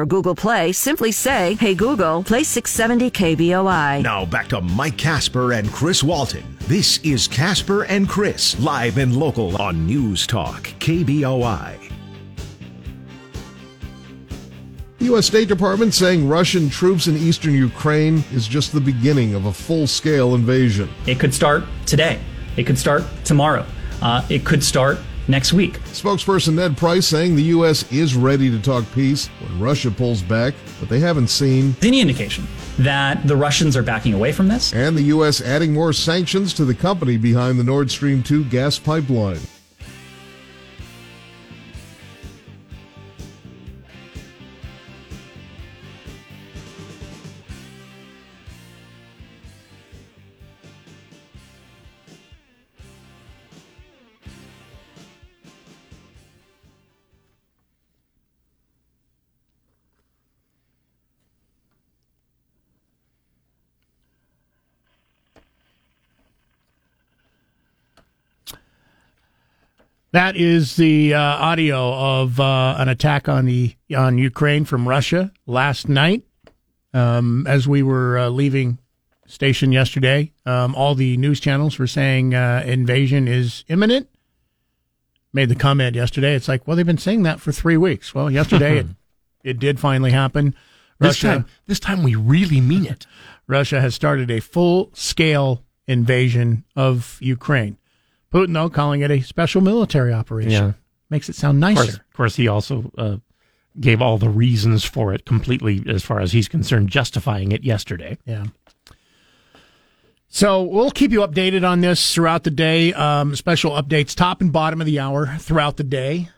or Google Play, simply say, Hey Google, play 670 KBOI. Now back to Mike Casper and Chris Walton. This is Casper and Chris, live and local on News Talk, KBOI. The U.S. State Department saying Russian troops in eastern Ukraine is just the beginning of a full scale invasion. It could start today. It could start tomorrow. Uh, it could start next week. Spokesperson Ned Price saying the U.S. is ready to talk peace when Russia pulls back, but they haven't seen any indication that the Russians are backing away from this. And the U.S. adding more sanctions to the company behind the Nord Stream 2 gas pipeline. That is the uh, audio of uh, an attack on the on Ukraine from Russia last night. Um, as we were uh, leaving station yesterday, um, all the news channels were saying uh, invasion is imminent. Made the comment yesterday. It's like, well, they've been saying that for three weeks. Well, yesterday it, it did finally happen. Russia, this time, this time we really mean it. Russia has started a full scale invasion of Ukraine. Putin, though, calling it a special military operation. Yeah. Makes it sound nicer. Of course, of course he also uh, gave all the reasons for it completely, as far as he's concerned, justifying it yesterday. Yeah. So we'll keep you updated on this throughout the day. Um, special updates, top and bottom of the hour throughout the day.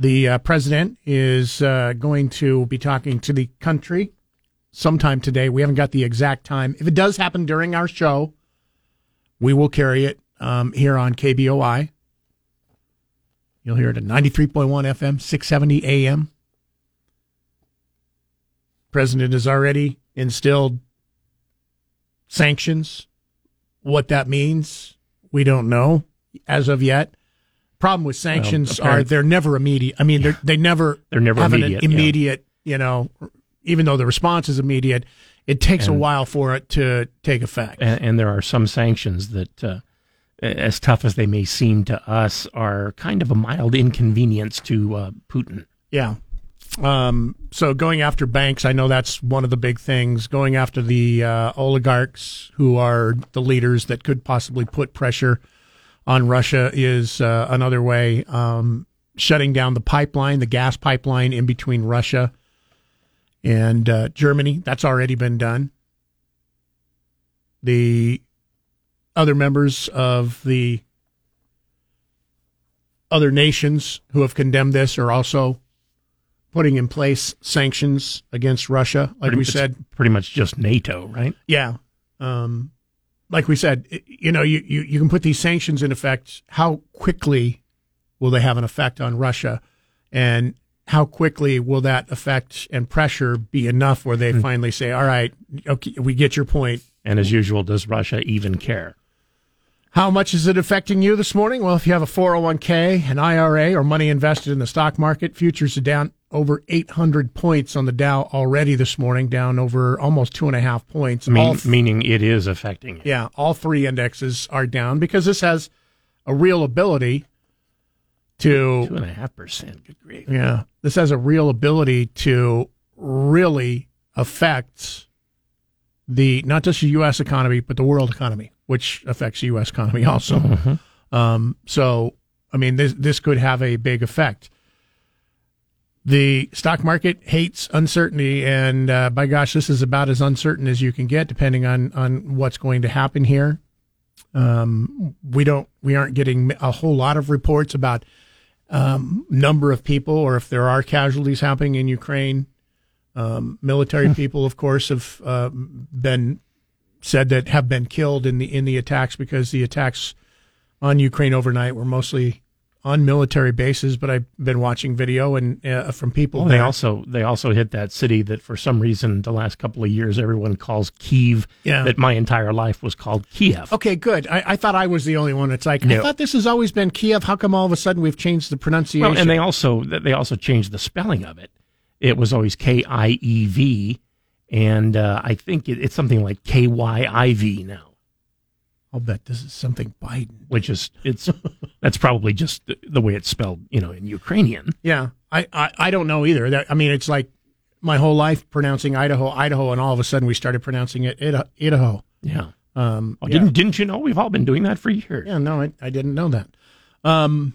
The uh, president is uh, going to be talking to the country sometime today. We haven't got the exact time. If it does happen during our show, we will carry it um, here on KBOI. You'll hear it at 93.1 FM, 670 AM. President has already instilled sanctions. What that means, we don't know as of yet. Problem with sanctions well, are they're never immediate. I mean, yeah. they never they're never have immediate, an immediate. Yeah. You know, even though the response is immediate, it takes and, a while for it to take effect. And, and there are some sanctions that uh, as tough as they may seem to us, are kind of a mild inconvenience to uh, Putin. Yeah. Um, so going after banks, I know that's one of the big things. Going after the uh, oligarchs who are the leaders that could possibly put pressure on Russia is uh, another way. Um, shutting down the pipeline, the gas pipeline in between Russia and uh, Germany, that's already been done. The other members of the other nations who have condemned this are also putting in place sanctions against Russia. Like pretty, we said, pretty much just NATO, right? Yeah. Um, like we said, you know, you, you, you can put these sanctions in effect. How quickly will they have an effect on Russia? And how quickly will that effect and pressure be enough where they mm. finally say, all right, okay, we get your point. And as usual, does Russia even care? How much is it affecting you this morning? Well, if you have a 401k, an IRA, or money invested in the stock market, futures are down over 800 points on the Dow already this morning, down over almost two and a half points. Mean, th- meaning it is affecting you. Yeah, all three indexes are down because this has a real ability to. Two and a half percent. Good grief. Yeah. This has a real ability to really affect the, not just the U.S. economy, but the world economy which affects the U.S. economy also. Mm-hmm. Um, so, I mean, this this could have a big effect. The stock market hates uncertainty, and uh, by gosh, this is about as uncertain as you can get, depending on on what's going to happen here. Um, we don't, we aren't getting a whole lot of reports about um, number of people or if there are casualties happening in Ukraine. Um, military hmm. people, of course, have uh, been said that have been killed in the in the attacks because the attacks on Ukraine overnight were mostly on military bases. But I've been watching video and uh, from people. Well, they also they also hit that city that for some reason the last couple of years everyone calls Kiev. Yeah. That my entire life was called Kiev. Okay, good. I, I thought I was the only one. It's like no. I thought this has always been Kiev. How come all of a sudden we've changed the pronunciation? Well, and they also they also changed the spelling of it it was always K I E V, and uh, I think it, it's something like K Y I V now, I'll bet this is something Biden. which is it's that's probably just the, the way it's spelled, you know, in Ukrainian. Yeah, I, I, I don't know either. That, I mean, it's like my whole life pronouncing Idaho, Idaho, and all of a sudden we started pronouncing it Idaho. Yeah. Um, Oh, yeah. Didn't didn't you know we've all been doing that for years? yeah, no, I, I didn't know that. Um,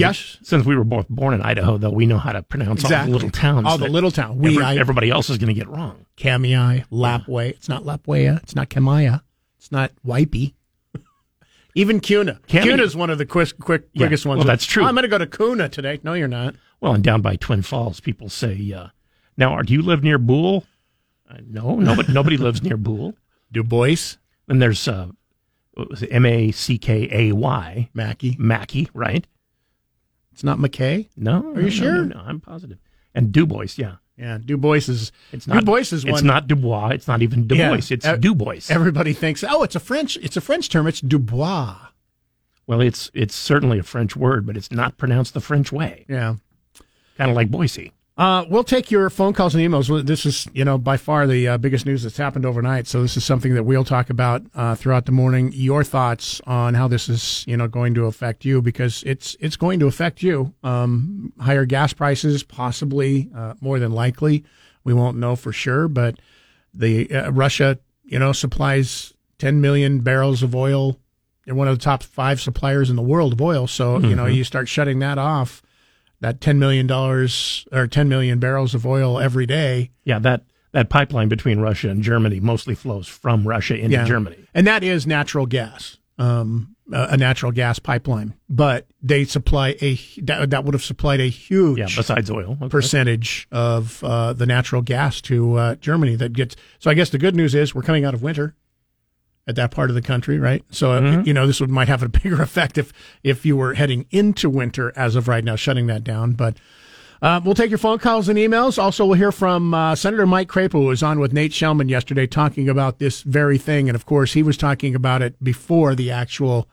Yes. Since we were both born in Idaho, though, we know how to pronounce all the little towns. all the little town. We, every- I, everybody else is going to get wrong. Kamiah, Lapwai. It's not Lapwaya. It's not Kamaya. It's not Wipey. Even Cuna. Kuna is one of the quick, quick, Yeah, quickest ones. well, that's true. Oh, I'm going to go to Cuna today. No, you're not. Well, and down by Twin Falls, people say, uh, "Now, do you live near Boole?" Uh, no, nobody nobody lives near Boole. Du Bois, Then there's uh, what was it? M A C K A Y Mackey. Mackey, right? It's not McKay. No, Are you no, sure? No, no, I'm positive. And Du Bois, yeah, Yeah, Du Bois is. it's not Du. Bois is one. It's not Dubois. It's not even Du Yeah. Bois. It's Uh, Du Bois. Everybody thinks, oh, it's a French. It's a French term. It's Dubois. well, it's it's certainly a French word, but it's not pronounced the French way. Yeah. Kind of like Boise. Uh, we'll take your phone calls and emails. This is, you know, by far the uh, biggest news that's happened overnight. So this is something that we'll talk about uh, throughout the morning. Your thoughts on how this is, you know, going to affect you because it's it's going to affect you. Um, higher gas prices, possibly, uh, more than likely. We won't know for sure, but the uh, Russia, you know, supplies 10 million barrels of oil. They're one of the top five suppliers in the world of oil. So you know, you start shutting that off that ten million dollars or ten million barrels of oil every day. Yeah, that that pipeline between Russia and Germany mostly flows from Russia into Germany. and that is natural gas, um, a a natural gas pipeline. But they supply a that, that would have supplied a huge Yeah, besides oil. Okay. percentage of uh, the natural gas to uh, Germany that gets. So I guess the good news is we're coming out of winter at that part of the country, right? So uh, you know this would might have a bigger effect if if you were heading into winter as of right now, shutting that down. But uh, we'll take your phone calls and emails. Also, we'll hear from uh, Senator Mike Crapo, who was on with Nate Shelman yesterday, talking about this very thing. And of course, he was talking about it before the actual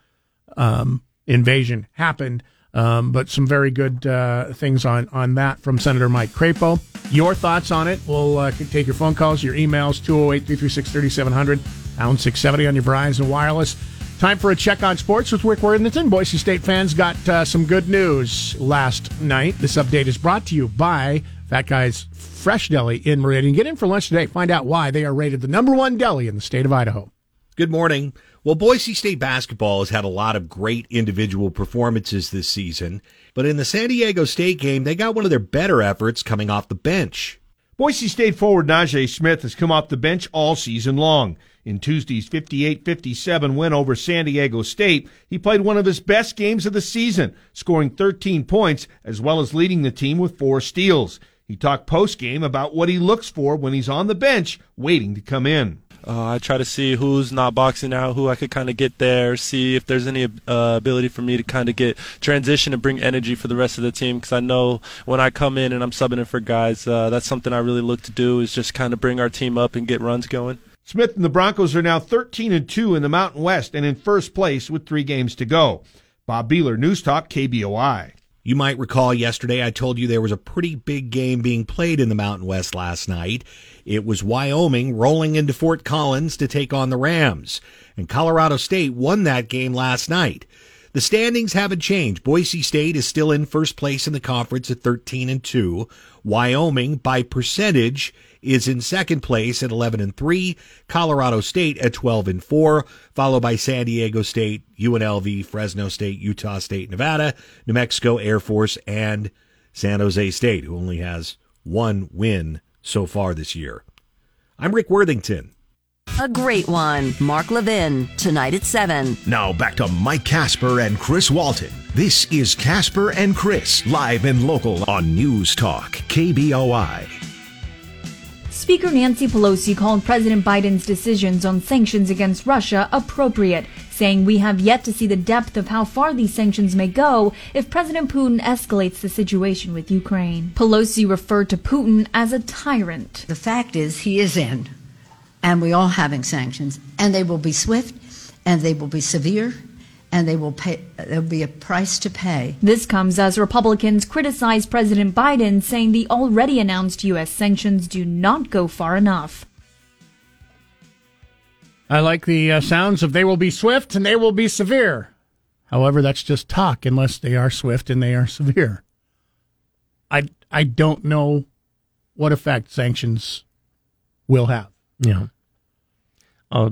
um, invasion happened. Um, but some very good uh, things on, on that from Senator Mike Crapo. Your thoughts on it? We'll uh, take your phone calls, your emails, 208 336 3700, pound 670 on your Verizon Wireless. Time for a check on sports with Rick Worthington. Boise State fans got uh, some good news last night. This update is brought to you by Fat Guy's Fresh Deli in Meridian. Get in for lunch today. Find out why they are rated the number one deli in the state of Idaho. Good morning. Well, Boise State basketball has had a lot of great individual performances this season, but in the San Diego State game, they got one of their better efforts coming off the bench. Boise State forward Naje Smith has come off the bench all season long. In Tuesday's 58-57 win over San Diego State, he played one of his best games of the season, scoring 13 points as well as leading the team with four steals. He talked post-game about what he looks for when he's on the bench waiting to come in. Uh, I try to see who's not boxing out, who I could kind of get there, see if there's any uh, ability for me to kind of get transition and bring energy for the rest of the team. Because I know when I come in and I'm subbing in for guys, uh, that's something I really look to do is just kind of bring our team up and get runs going. Smith and the Broncos are now 13 and 2 in the Mountain West and in first place with 3 games to go. Bob Beeler, News Talk, KBOI. You might recall yesterday I told you there was a pretty big game being played in the Mountain West last night. It was Wyoming rolling into Fort Collins to take on the Rams, and Colorado State won that game last night. The standings haven't changed. Boise State is still in first place in the conference at 13 and 2. Wyoming by percentage is in second place at 11 and 3, Colorado State at 12 and 4, followed by San Diego State, UNLV, Fresno State, Utah State, Nevada, New Mexico Air Force, and San Jose State, who only has one win so far this year. I'm Rick Worthington. A great one. Mark Levin, tonight at 7. Now back to Mike Casper and Chris Walton. This is Casper and Chris, live and local on News Talk, KBOI. Speaker Nancy Pelosi called President Biden's decisions on sanctions against Russia appropriate, saying we have yet to see the depth of how far these sanctions may go if President Putin escalates the situation with Ukraine. Pelosi referred to Putin as a tyrant. The fact is, he is in, and we are having sanctions, and they will be swift, and they will be severe, and they will pay. There'll be a price to pay. This comes as Republicans criticize President Biden, saying the already announced U.S. sanctions do not go far enough. I like the uh, sounds of they will be swift and they will be severe. However, that's just talk unless they are swift and they are severe. I I don't know what effect sanctions will have. Yeah. Uh,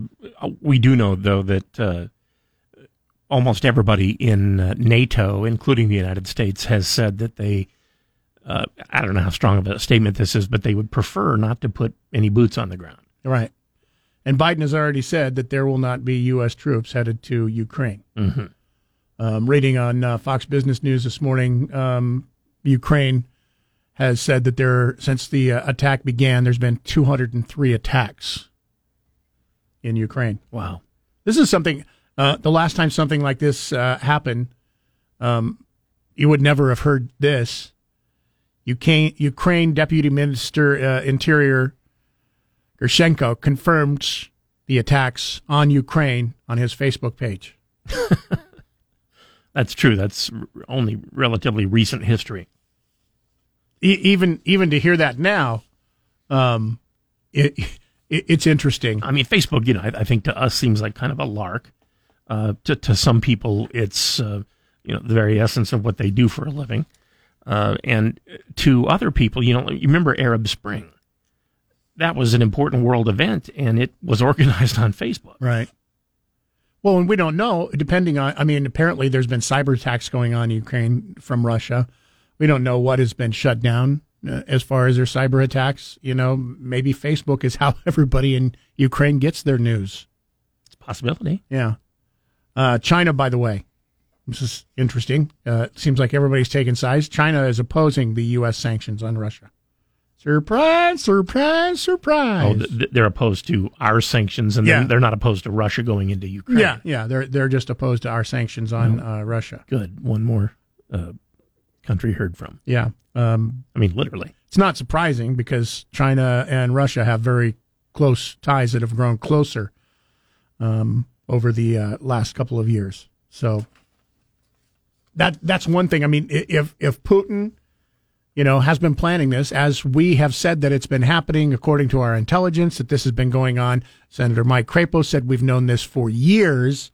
we do know, though, that uh, almost everybody in uh, NATO, including the United States, has said that they. Uh, I don't know how strong of a statement this is, but they would prefer not to put any boots on the ground. Right. And Biden has already said that there will not be U.S. troops headed to Ukraine. Mm-hmm. Um, reading on uh, Fox Business News this morning, um, Ukraine has said that there, since the uh, attack began, there's been 203 attacks in Ukraine. Wow. This is something, uh, the last time something like this uh, happened, um, you would never have heard this. Ukraine, Ukraine Deputy Minister uh, Interior Gershenko confirmed the attacks on Ukraine on his Facebook page. That's true. That's only relatively recent history. E- even even to hear that now, um, it, it, it's interesting. I mean, Facebook, you know, I, I, think to us seems like kind of a lark. Uh, to to some people, it's uh, you know the very essence of what they do for a living, uh, and to other people, you know, you remember Arab Spring. That was an important world event, and it was organized on Facebook. Right. Well, and we don't know, depending on, I mean, apparently there's been cyber attacks going on in Ukraine from Russia. We don't know what has been shut down uh, as far as their cyber attacks. You know, maybe Facebook is how everybody in Ukraine gets their news. It's a possibility. Yeah. Uh, China, by the way, this is interesting. Uh, it seems like everybody's taking sides. China is opposing the U.S. sanctions on Russia. Surprise, surprise, surprise. Oh, th- they're opposed to our sanctions, and Yeah. they're, not opposed to Russia going into Ukraine. Yeah, yeah, they're they're just opposed to our sanctions on uh, Russia. Good. One more uh, country heard from. Yeah, um, I mean, literally. it's not surprising because China and Russia have very close ties that have grown closer um, over the uh, last couple of years. So that that's one thing. I mean, if if Putin, you know, has been planning this, as we have said that it's been happening according to our intelligence, that this has been going on. Senator Mike Crapo said we've known this for years.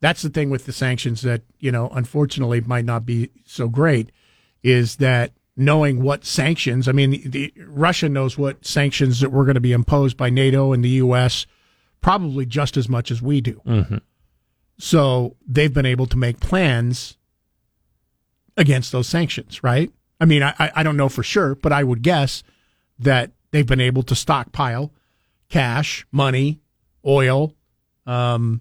That's the thing with the sanctions that you know, unfortunately, might not be so great. Is that knowing what sanctions? I mean, the, Russia knows what sanctions that were going to be imposed by NATO and the U.S. probably just as much as we do. Mm-hmm. So they've been able to make plans against those sanctions, right? I mean, I, I- don't know for sure, but I would guess that they've been able to stockpile cash, money, oil, um,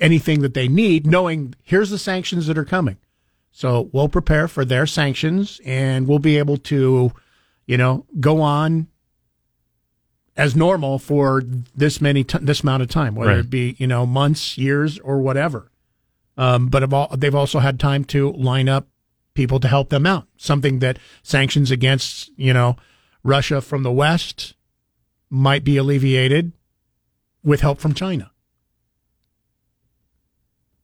anything that they need, knowing here's the sanctions that are coming. So we'll prepare for their sanctions and we'll be able to, you know, go on as normal for this many t- this amount of time, whether Right. it be you know months, years, or whatever. Um, but all, they've also had time to line up people to help them out. Something that sanctions against you know Russia from the West might be alleviated with help from China.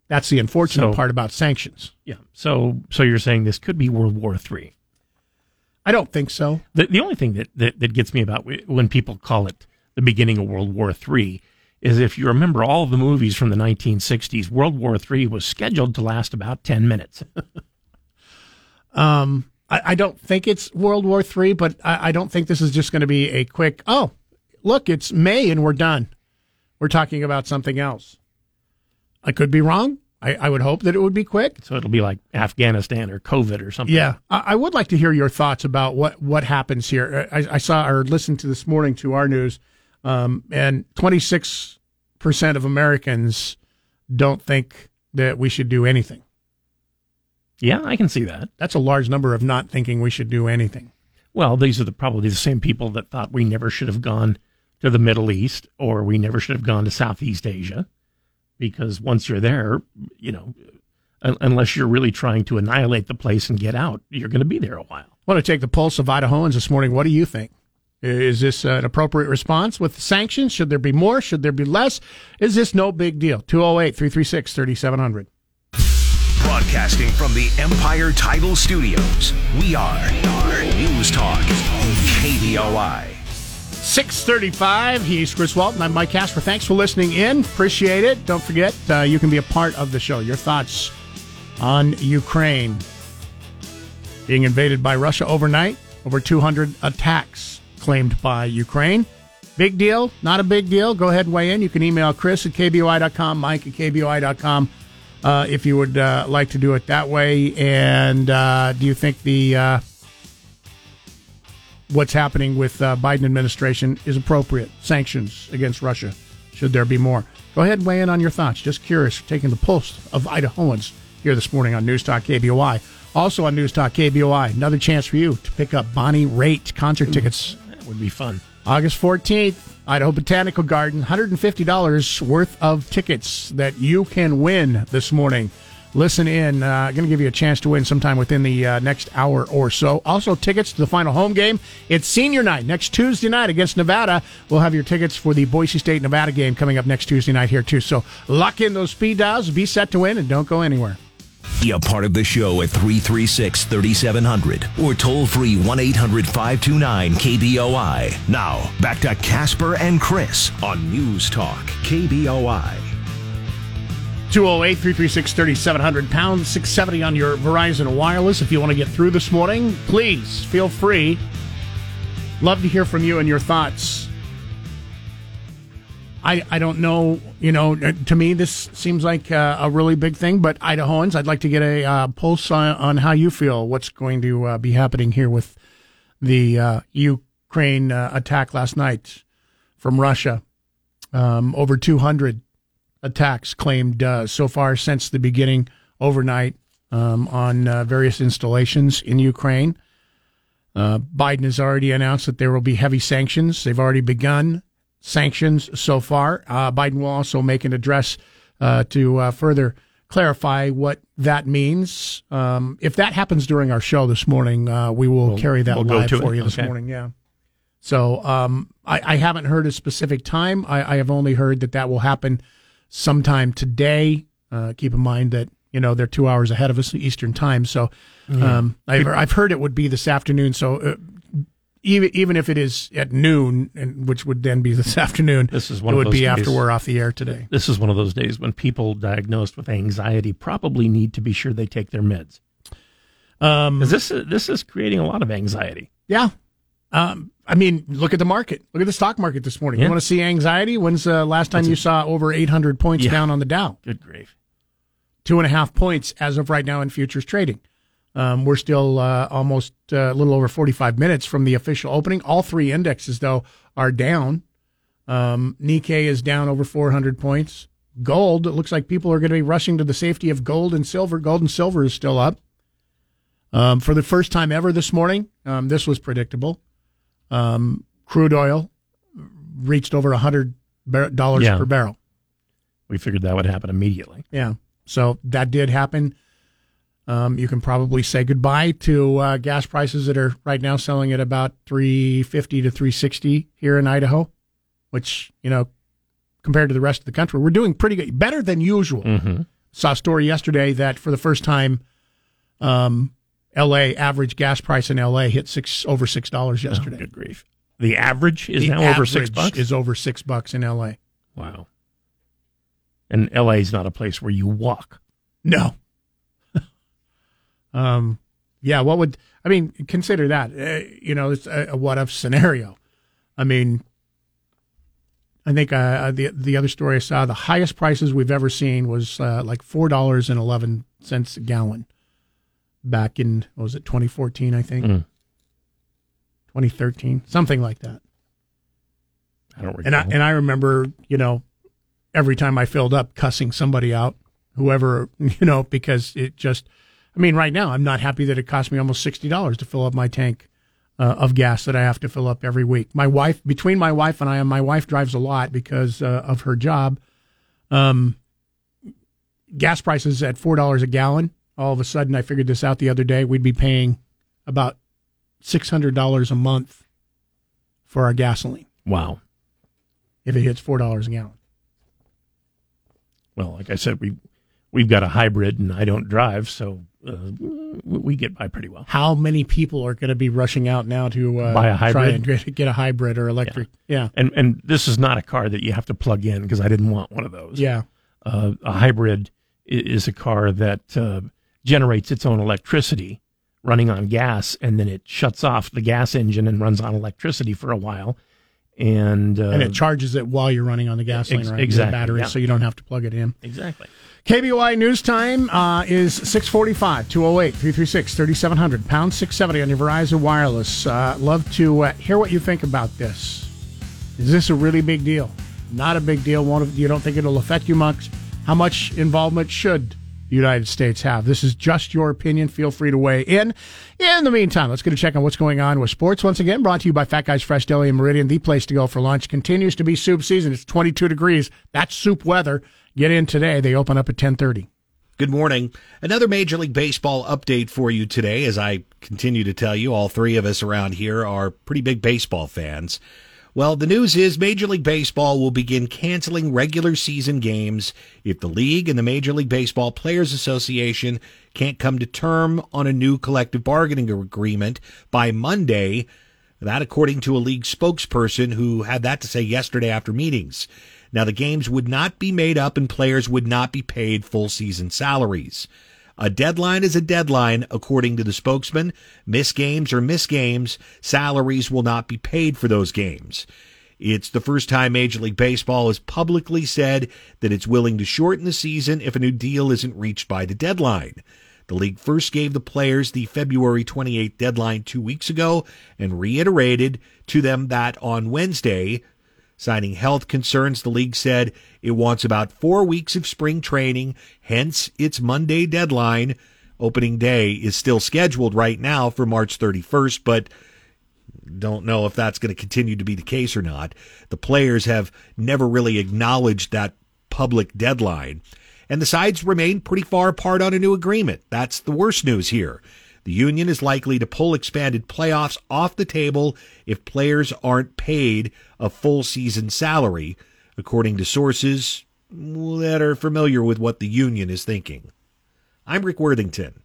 That's the unfortunate So- part about sanctions. Yeah. So, so you're saying this could be World War Three? I don't think so. The the only thing that, that that gets me about when people call it the beginning of World War III is if you remember all the movies from the 1960s, World War III was scheduled to last about 10 minutes. Um, I, I don't think it's World War III, but I, I don't think this is just going to be a quick. Oh, look, it's May and we're done. We're talking about something else. I could be wrong. I, I would hope that it would be quick. so it'll be like Afghanistan or COVID or something. Yeah, I, I would like to hear your thoughts about what what happens here. I, I saw or listened to this morning to our news, um, and twenty six percent of Americans don't think that we should do anything. Yeah, I can see that. That's a large number of not thinking we should do anything. Well, these are the, probably the same people that thought we never should have gone to the Middle East or we never should have gone to Southeast Asia, because once you're there, you know, unless you're really trying to annihilate the place and get out, you're going to be there a while. I want to take the pulse of Idahoans this morning. What do you think? Is this an appropriate response with sanctions? Should there be more? Should there be less? Is this no big deal? 208 336 3700. Broadcasting from the Empire Title Studios, we are News Talk, KBOI. 635. He's Chris Walton. I'm Mike Casper. Thanks for listening in. Appreciate it. Don't forget, uh, you can be a part of the show. Your thoughts on Ukraine being invaded by Russia overnight. Over 200 attacks claimed by Ukraine. Big deal? Not a big deal? Go ahead and weigh in. You can email Chris at KBOI.com, Mike at KBOI.com uh, if you would uh, like to do it that way. And uh, do you think the uh, what's happening with uh, Biden administration is appropriate? Sanctions against Russia? Should there be more? Go ahead and weigh in on your thoughts. Just curious, taking the pulse of Idahoans here this morning on News Talk KBOI. Also on News Talk KBOI, another chance for you to pick up Bonnie Raitt concert tickets. That would be fun. August 14th, Idaho Botanical Garden, $150 worth of tickets that you can win this morning. Listen in. Uh, going to give you a chance to win sometime within the uh, next hour or so. Also, tickets to the final home game. It's senior night next Tuesday night against Nevada. We'll have your tickets for the Boise State Nevada game coming up next Tuesday night here, too. So lock in those speed dials, be set to win, and don't go anywhere. Be a part of the show at 336 3700 or toll free 1 800 529 KBOI. Now, back to Casper and Chris on News Talk KBOI. 208 336 3700 pound 670 on your Verizon Wireless. If you want to get through this morning, please feel free. Love to hear from you and your thoughts. I, I don't know, you know, uh, to me, this seems like uh, a really big thing, but Idahoans, I'd like to get a uh, pulse on, on how you feel, what's going to uh, be happening here with the uh, Ukraine attack last night from Russia. Um, over 200 attacks claimed uh, so far since the beginning overnight um, on uh, various installations in Ukraine. Uh, Biden has already announced that there will be heavy sanctions. They've already begun sanctions so far. Uh, Biden will also make an address uh, to uh, further clarify what that means. Um, if that happens during our show this morning, we will We'll- carry that we'll live for it. you this Okay. morning. Yeah. So um, I, I haven't heard a specific time. I, I have only heard that that will happen sometime today. Uh, keep in mind that you know they're two hours ahead of us Eastern time. So um, I've, I've heard it would be this afternoon. So uh, even even if it is at noon, and which would then be this afternoon, This is one it of would those be after days- we're off the air today. This is one of those days when people diagnosed with anxiety probably need to be sure they take their meds. Um, this is, this is creating a lot of anxiety. Yeah. Um, I mean, look at the market. Look at the stock market this morning. You want to see anxiety? When's the last time That's you a- saw over 800 points Yeah. down on the Dow? Good grief. Two and a half points as of right now in futures trading. Um, we're still uh, almost uh, a little over 45 minutes from the official opening. All three indexes, though, are down. Um, Nikkei is down over 400 points. Gold, it looks like people are going to be rushing to the safety of gold and silver. Gold and silver is still up. Um, for the first time ever this morning, um, this was predictable. Um, crude oil reached over $100 bar- Yeah. per barrel. We figured that would happen immediately. Yeah. So that did happen. Um, you can probably say goodbye to uh, gas prices that are right now selling at about 350 to 360 here in Idaho, which, you know, compared to the rest of the country, we're doing pretty good, better than usual. Mm-hmm. Saw a story yesterday that for the first time, um, LA average gas price in LA hit six over six dollars yesterday. Oh, good grief. The average is The now over six bucks. Is over six bucks in LA. wow. And LA is not a place where you walk. No. um, yeah. What would I mean? Consider that. Uh, you know, it's a, a what if scenario. I mean, I think uh, the the other story I saw, the highest prices we've ever seen was uh, like four dollars and eleven cents a gallon back in what was it 2014? I think Mm. 2013, something like that. I don't recall. And I and I remember, you know, every time I filled up, cussing somebody out, whoever, you know, because it just. I mean, right now I'm not happy that it cost me almost sixty dollars to fill up my tank uh, of gas that I have to fill up every week. My wife, between my wife and I, and my wife drives a lot because uh, of her job. Um, gas prices at four dollars a gallon. All of a sudden, I figured this out the other day. We'd be paying about six hundred dollars a month for our gasoline wow. if it hits four dollars a gallon. Well, like I said, we we've got a hybrid, and I don't drive, so uh, we get by pretty well. How many people are going to be rushing out now to uh, Buy a try hybrid? and get, get a hybrid or electric? Yeah. And and this is not a car that you have to plug in because I didn't want one of those. Yeah. Uh, a hybrid is a car that uh, generates its own electricity running on gas, and then it shuts off the gas engine and runs on electricity for a while. And uh, and it charges it while you're running on the gasoline, Ex- right? Exactly, battery, yeah. so you don't have to plug it in. exactly. KBOI news time uh, is 645 208 336 3700 pound 670 on your Verizon Wireless. Uh, love to uh, hear what you think about this. Is this a really big deal? Not a big deal. One of, you don't think it'll affect you much? How much involvement should United States have? This is just your opinion. Feel free to weigh in. In the meantime, let's get a check on what's going on with sports. Once again, brought to you by Fat Guys Fresh Deli and Meridian. The place to go for lunch continues to be soup season. It's 22 degrees. That's soup weather. Get in today. They open up at 1030. Good morning. Another Major League Baseball update for you today. As I continue to tell you, all three of us around here are pretty big baseball fans. Well, the news is Major League Baseball will begin canceling regular season games if the league and the Major League Baseball Players Association can't come to term on a new collective bargaining agreement by Monday. That, according to a league spokesperson who had that to say yesterday after meetings. Now, the games would not be made up and players would not be paid full season salaries. A deadline is a deadline, according to the spokesman. Miss games or miss games, salaries will not be paid for those games. It's the first time Major League Baseball has publicly said that it's willing to shorten the season if a new deal isn't reached by the deadline. The league first gave the players the February 28th deadline two weeks ago and reiterated to them that on Wednesday, Citing health concerns, the league said it wants about four weeks of spring training, hence its Monday deadline. Opening day is still scheduled right now for March 31st, but don't know if that's going to continue to be the case or not. The players have never really acknowledged that public deadline. And the sides remain pretty far apart on a new agreement. That's the worst news here. The union is likely to pull expanded playoffs off the table if players aren't paid a full season salary, according to sources that are familiar with what the union is thinking. I'm Rick Worthington.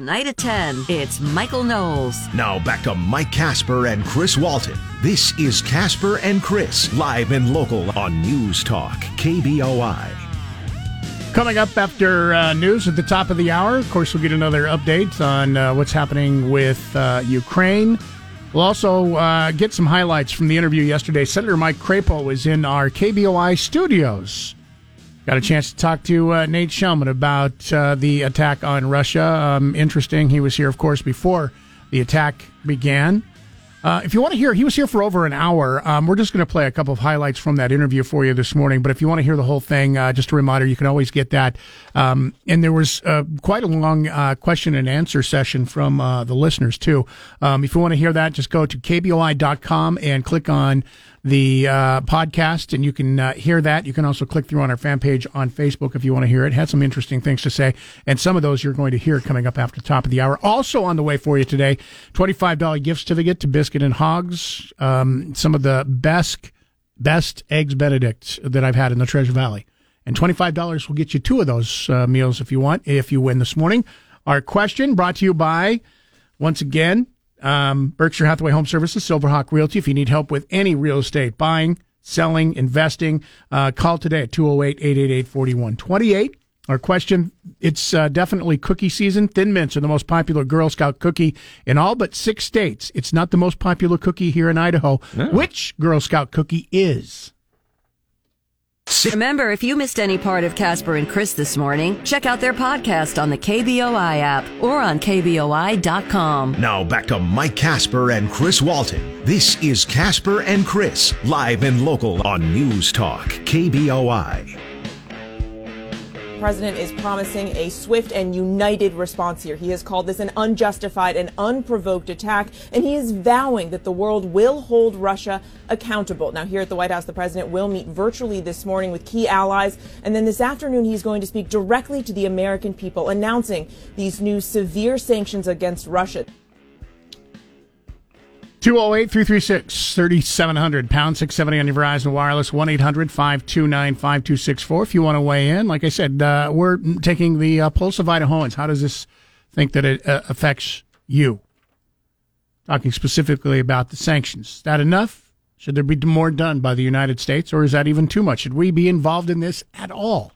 Night at 10, it's Michael Knowles. Now back to Mike Casper and Chris Walton. This is Casper and Chris, live and local on News Talk, KBOI. Coming up after uh, news at the top of the hour, of course, we'll get another update on uh, what's happening with uh, Ukraine. We'll also uh, get some highlights from the interview yesterday. Senator Mike Crapo was in our KBOI studios. Got a chance to talk to uh, Nate Shelman about uh, the attack on Russia. Um, interesting. He was here, of course, before the attack began. Uh, if you want to hear, he was here for over an hour. Um, we're just going to play a couple of highlights from that interview for you this morning. But if you want to hear the whole thing, uh, just a reminder, you can always get that. Um, and there was uh, quite a long uh, question and answer session from uh, the listeners, too. Um, if you want to hear that, just go to kboi.com and click on the uh, podcast, and you can uh, hear that. You can also click through on our fan page on Facebook if you want to hear it. Had some interesting things to say, and some of those you're going to hear coming up after the top of the hour. Also on the way for you today, twenty-five dollar gift certificate to Biscuit and Hogs. Um, some of the best best eggs Benedict that I've had in the Treasure Valley, and twenty-five dollars will get you two of those uh, meals if you want. If you win this morning, our question brought to you by once again um, Berkshire Hathaway Home Services, Silverhawk Realty. If you need help with any real estate buying, selling, investing, uh, call today at 208 888 4128. Our question it's uh, definitely cookie season. Thin Mints are the most popular Girl Scout cookie in all but six states. It's not the most popular cookie here in Idaho. Which Girl Scout cookie is? Remember, if you missed any part of Casper and Chris this morning, check out their podcast on the KBOI app or on KBOI.com. Now back to Mike Casper and Chris Walton. This is Casper and Chris, live and local on News Talk, KBOI. President is promising a swift and united response here. He has called this an unjustified and unprovoked attack, and he is vowing that the world will hold Russia accountable. Now, here at the White House, the president will meet virtually this morning with key allies, and then this afternoon, he's going to speak directly to the American people, announcing these new severe sanctions against Russia. 208 336 3700, pound 670 on your Verizon Wireless, 1 800 529 5264. If you want to weigh in, like I said, uh, we're taking the uh, pulse of Idahoans. How does this think that it uh, affects you? Talking specifically about the sanctions. Is that enough? Should there be more done by the United States, or is that even too much? Should we be involved in this at all?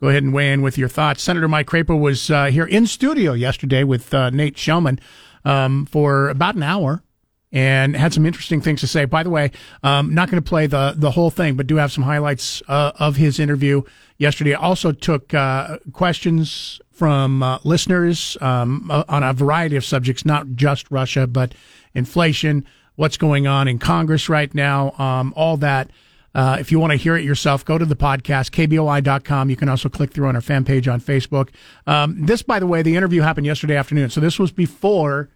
Go ahead and weigh in with your thoughts. Senator Mike Crapo was uh, here in studio yesterday with uh, Nate Shelman um, for about an hour and had some interesting things to say. By the way, um, not going to play the the whole thing, but do have some highlights uh, of his interview yesterday. Also took uh, questions from uh, listeners um, uh, on a variety of subjects, not just Russia, but inflation, what's going on in Congress right now, um, all that. Uh, if you want to hear it yourself, go to the podcast, kboi.com. You can also click through on our fan page on Facebook. Um, this, by the way, the interview happened yesterday afternoon. So this was before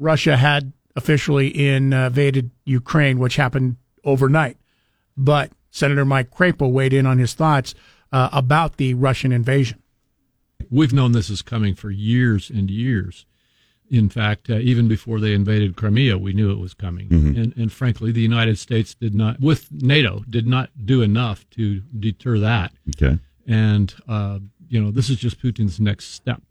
Russia had officially invaded Ukraine, which happened overnight. But Senator Mike Crapo weighed in on his thoughts uh, about the Russian invasion. We've known this is coming for years and years. In fact, uh, even before they invaded Crimea, we knew it was coming. Mhm. And, and frankly, the United States did not, with NATO, did not do enough to deter that. Okay. And, uh, you know, this is just Putin's next step.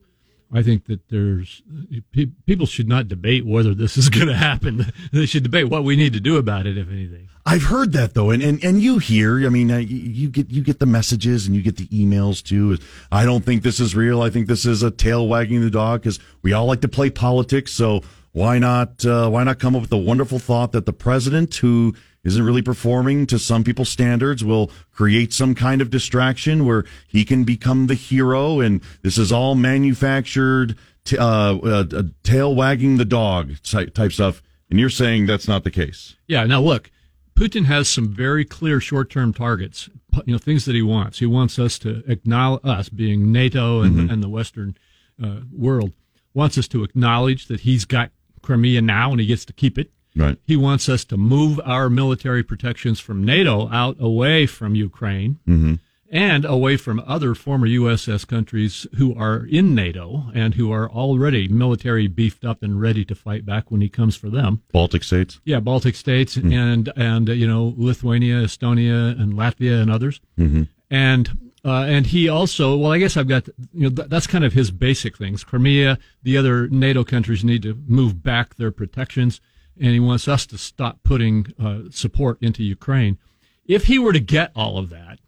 I think that there's pe- people should not debate whether this is going to happen. they should debate what we need to do about it, if anything. I've heard that though, and and, and you hear. I mean, uh, you, you get you get the messages and you get the emails too. I don't think this is real. I think this is a tail wagging the dog because we all like to play politics. So why not uh, why not come up with the wonderful thought that the president, who isn't really performing to some people's standards, will create some kind of distraction where he can become the hero, and this is all manufactured, t- uh, uh, uh, tail wagging the dog type, stuff. And you're saying that's not the case. Yeah. Now look, Putin has some very clear short-term targets. You know, things that he wants. He wants us to acknowledge us being NATO and, Mhm. and the Western uh, world wants us to acknowledge that he's got Crimea now and he gets to keep it. Right. He wants us to move our military protections from NATO out away from Ukraine Mm-hmm. and away from other former USS countries who are in NATO and who are already military beefed up and ready to fight back when he comes for them. Baltic states. Yeah, Baltic states Hmm. and and uh, you know Lithuania, Estonia, and Latvia and others. Mm-hmm. And uh, and he also, well, I guess I've got you know th- that's kind of his basic things. Crimea, the other NATO countries need to move back their protections, and he wants us to stop putting uh, support into Ukraine. If he were to get all of that,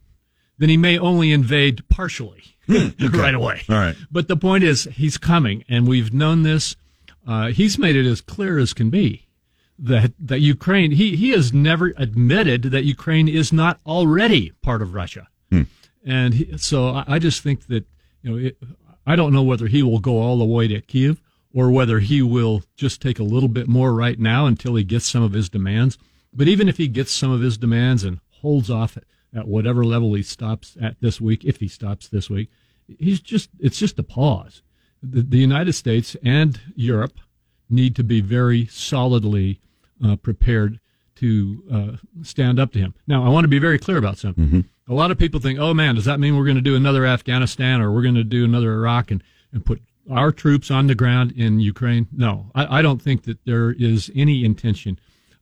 then he may only invade partially right away. All right. But the point is, he's coming, and we've known this. Uh, he's made it as clear as can be that that Ukraine. He he has never admitted that Ukraine is not already part of Russia, Hmm. and he, so I, I just think that you know it, I don't know whether he will go all the way to Kiev or whether he will just take a little bit more right now until he gets some of his demands. But even if he gets some of his demands and holds off at, at whatever level he stops at this week, if he stops this week, he's just it's just a pause. The, the United States and Europe need to be very solidly uh, prepared to uh, stand up to him. Now, I want to be very clear about something. A lot of people think, "Oh man, does that mean we're going to do another Afghanistan or we're going to do another Iraq and, and put our troops on the ground in Ukraine?" No, I, I don't think that there is any intention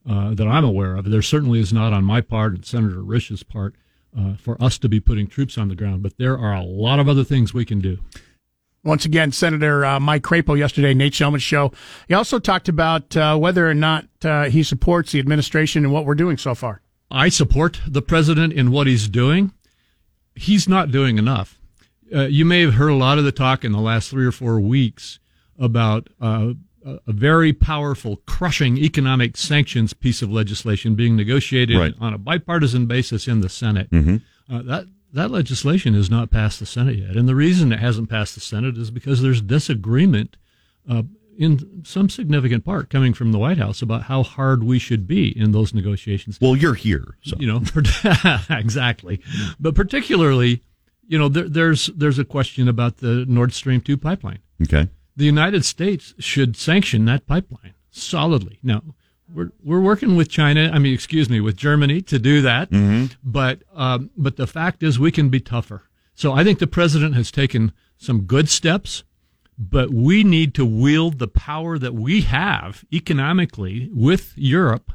uh, that I'm aware of. There certainly is not on my part and Senator Risch's part uh, for us to be putting troops on the ground. But there are a lot of other things we can do. Once again, Senator uh, Mike Crapo yesterday, Nate Shelman's show. He also talked about uh, whether or not uh, he supports the administration and what we're doing so far. I support the president in what he's doing. He's not doing enough. Uh, you may have heard a lot of the talk in the last three or four weeks about uh, a very powerful, crushing economic sanctions piece of legislation being negotiated Right. on a bipartisan basis in the Senate. Mhm. Uh, that that legislation has not passed the Senate yet, and the reason it hasn't passed the Senate is because there's disagreement uh, in some significant part coming from the White House about how hard we should be in those negotiations. Well, you're here, so you know exactly, but particularly, you know, there, there's there's a question about the Nord Stream two pipeline. Okay. The United States should sanction that pipeline solidly. Now, we're we're working with China. I mean, excuse me, with Germany to do that. Mhm. But um, but the fact is, we can be tougher. So I think the president has taken some good steps, but we need to wield the power that we have economically with Europe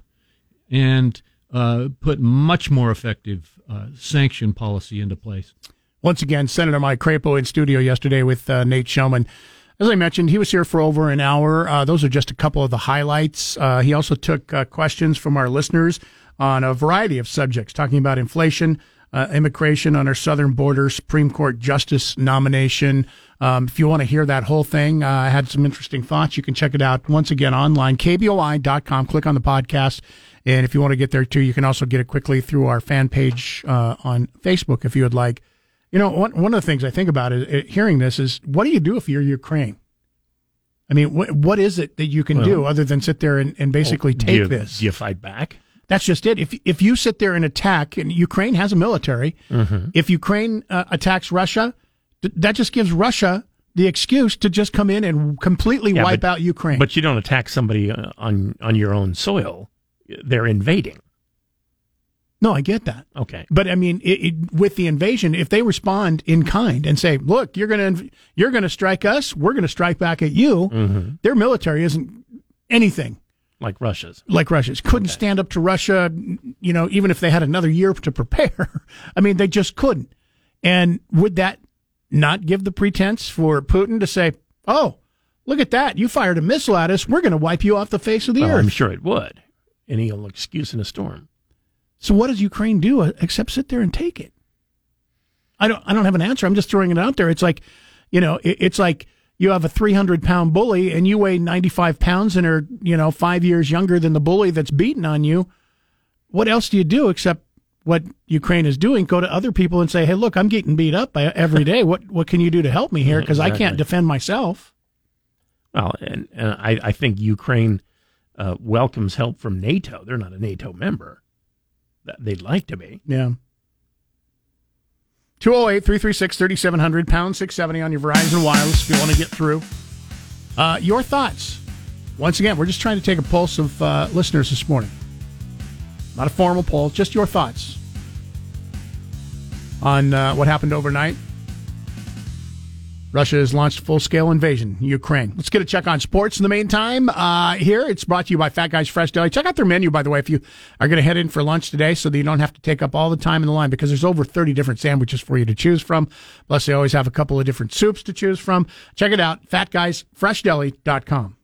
and uh, put much more effective uh, sanction policy into place. Once again, Senator Mike Crapo in studio yesterday with uh, Nate Shelman. As I mentioned, he was here for over an hour. Uh, those are just a couple of the highlights. Uh, he also took uh, questions from our listeners on a variety of subjects, talking about inflation, uh, immigration on our southern border, Supreme Court justice nomination. Um, if you want to hear that whole thing, uh, I had some interesting thoughts. You can check it out once again online, kboi.com. Click on the podcast. And if you want to get there too, you can also get it quickly through our fan page on Facebook if you would like. You know, one, one of the things I think about is, uh, hearing this is what do you do if you're Ukraine? I mean, what, what is it that you can Well, do other than sit there and, and basically do take you- this? Do you fight back? That's just it. If if you sit there and attack, and Ukraine has a military, Mhm. if Ukraine uh, attacks Russia, th- that just gives Russia the excuse to just come in and completely Yeah, wipe but- out Ukraine. But you don't attack somebody uh, on on your own soil. They're invading. No, I get that. Okay. But I mean, it, it, with the invasion, if they respond in kind and say, "Look, you're going to you're going to strike us, we're going to strike back at you," Mm-hmm. their military isn't anything Like Russia's. like Russia's. Couldn't stand up to Russia, you know, even if they had another year to prepare. I mean, they just couldn't. And would that not give the pretense for Putin to say, "Oh, look at that! You fired a missile at us. We're going to wipe you off the face of the Well, earth." I'm sure it would. Any old excuse in a storm. So what does Ukraine do uh, except sit there and take it? I don't. I don't have an answer. I'm just throwing it out there. It's like, you know, it, it's like you have a 300 pound bully and you weigh 95 pounds and are you know five years younger than the bully that's beating on you. What else do you do except what Ukraine is doing? Go to other people and say, "Hey, look, I'm getting beat up by- every day. What what can you do to help me here? Because I can't defend myself." Well, and, and I, I think Ukraine uh, welcomes help from NATO. They're not a NATO member. They'd like to be. Yeah. 208 336 3700, pound 670 on your Verizon Wireless if you want to get through. Uh, your thoughts. Once again, we're just trying to take a pulse of uh, listeners this morning. Not a formal poll, just your thoughts on uh, what happened overnight. Russia has launched full scale invasion in Ukraine. Let's get a check on sports in the meantime. Uh, here, it's brought to you by Fat Guys Fresh Deli. Check out their menu, by the way, if you are going to head in for lunch today so that you don't have to take up all the time in the line because there's over 30 different sandwiches for you to choose from. Plus, they always have a couple of different soups to choose from. Check it out, fatguysfreshdeli.com.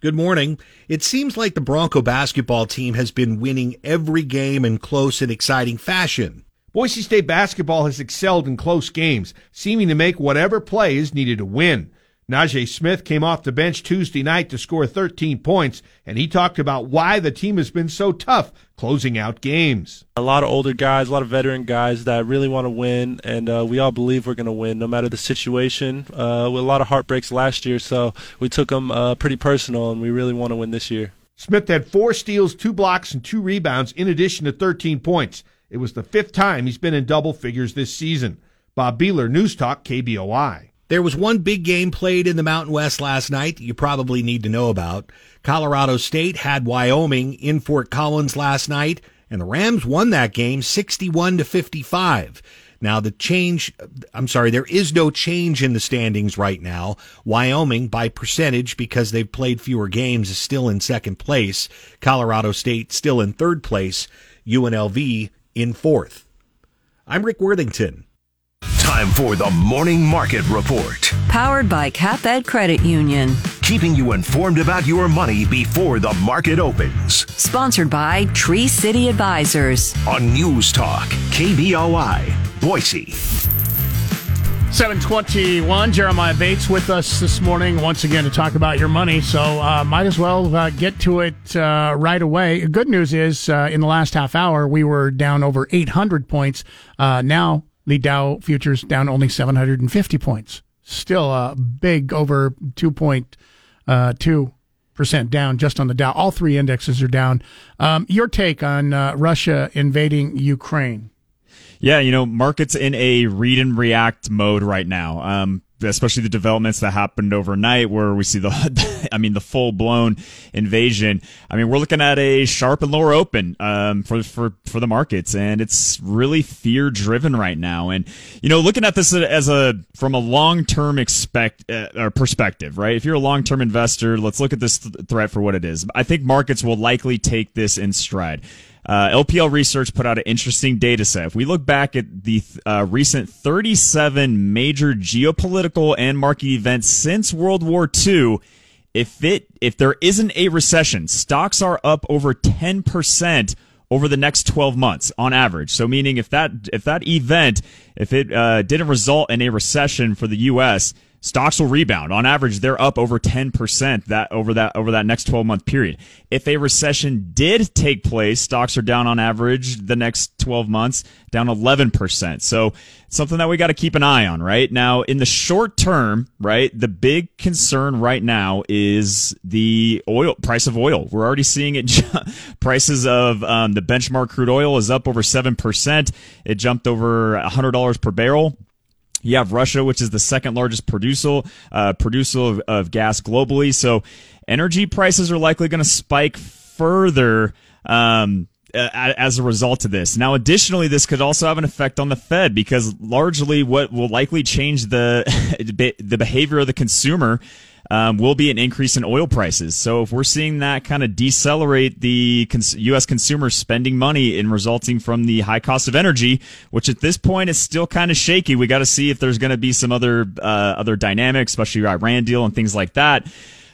Good morning. It seems like the Bronco basketball team has been winning every game in close and exciting fashion. Boise State basketball has excelled in close games, seeming to make whatever play is needed to win. Naje Smith came off the bench Tuesday night to score 13 points, and he talked about why the team has been so tough closing out games. A lot of older guys, a lot of veteran guys that really want to win, and uh, we all believe we're going to win no matter the situation. Uh, with a lot of heartbreaks last year, so we took them uh, pretty personal, and we really want to win this year. Smith had four steals, two blocks, and two rebounds in addition to 13 points. It was the fifth time he's been in double figures this season. Bob Beeler, News Talk, KBOI. There was one big game played in the Mountain West last night that you probably need to know about. Colorado State had Wyoming in Fort Collins last night, and the Rams won that game 61 to 55. Now the change, I'm sorry, there is no change in the standings right now. Wyoming by percentage because they've played fewer games is still in second place. Colorado State still in third place. UNLV in fourth. I'm Rick Worthington. Time for the Morning Market Report. Powered by CapEd Credit Union. Keeping you informed about your money before the market opens. Sponsored by Tree City Advisors. On News Talk, KBOI, Boise. 721, Jeremiah Bates with us this morning once again to talk about your money. So uh, might as well uh, get to it uh, right away. Good news is uh, in the last half hour, we were down over 800 points. Uh, now the Dow futures down only 750 points. Still a big over 2.2 percent down just on the Dow. All three indexes are down. Um, your take on uh, Russia invading Ukraine? Yeah, you know, markets in a read and react mode right now. Um, especially the developments that happened overnight, where we see the, I mean, the full blown invasion. I mean, we're looking at a sharp and lower open um, for for for the markets, and it's really fear driven right now. And you know, looking at this as a from a long term expect uh, perspective, right? If you're a long term investor, let's look at this th- threat for what it is. I think markets will likely take this in stride. Uh, LPL Research put out an interesting data set. If we look back at the uh, recent 37 major geopolitical and market events since World War II, if it if there isn't a recession, stocks are up over 10 percent over the next 12 months on average. So meaning if that if that event if it uh, didn't result in a recession for the U.S stocks will rebound. On average, they're up over 10% that over that over that next 12 month period. If a recession did take place, stocks are down on average the next 12 months, down 11%. So something that we got to keep an eye on, right? Now, in the short term, right, the big concern right now is the oil price of oil. We're already seeing it. prices of um, the benchmark crude oil is up over 7%. It jumped over $100 per barrel. You have Russia, which is the second largest producer uh, producer of, of, gas globally. So energy prices are likely going to spike further. Um, as a result of this. Now, additionally, this could also have an effect on the Fed because largely what will likely change the the behavior of the consumer um, will be an increase in oil prices. So if we're seeing that kind of decelerate the cons- U.S. consumers spending money and resulting from the high cost of energy, which at this point is still kind of shaky, we got to see if there's going to be some other uh, other dynamics, especially Iran deal and things like that.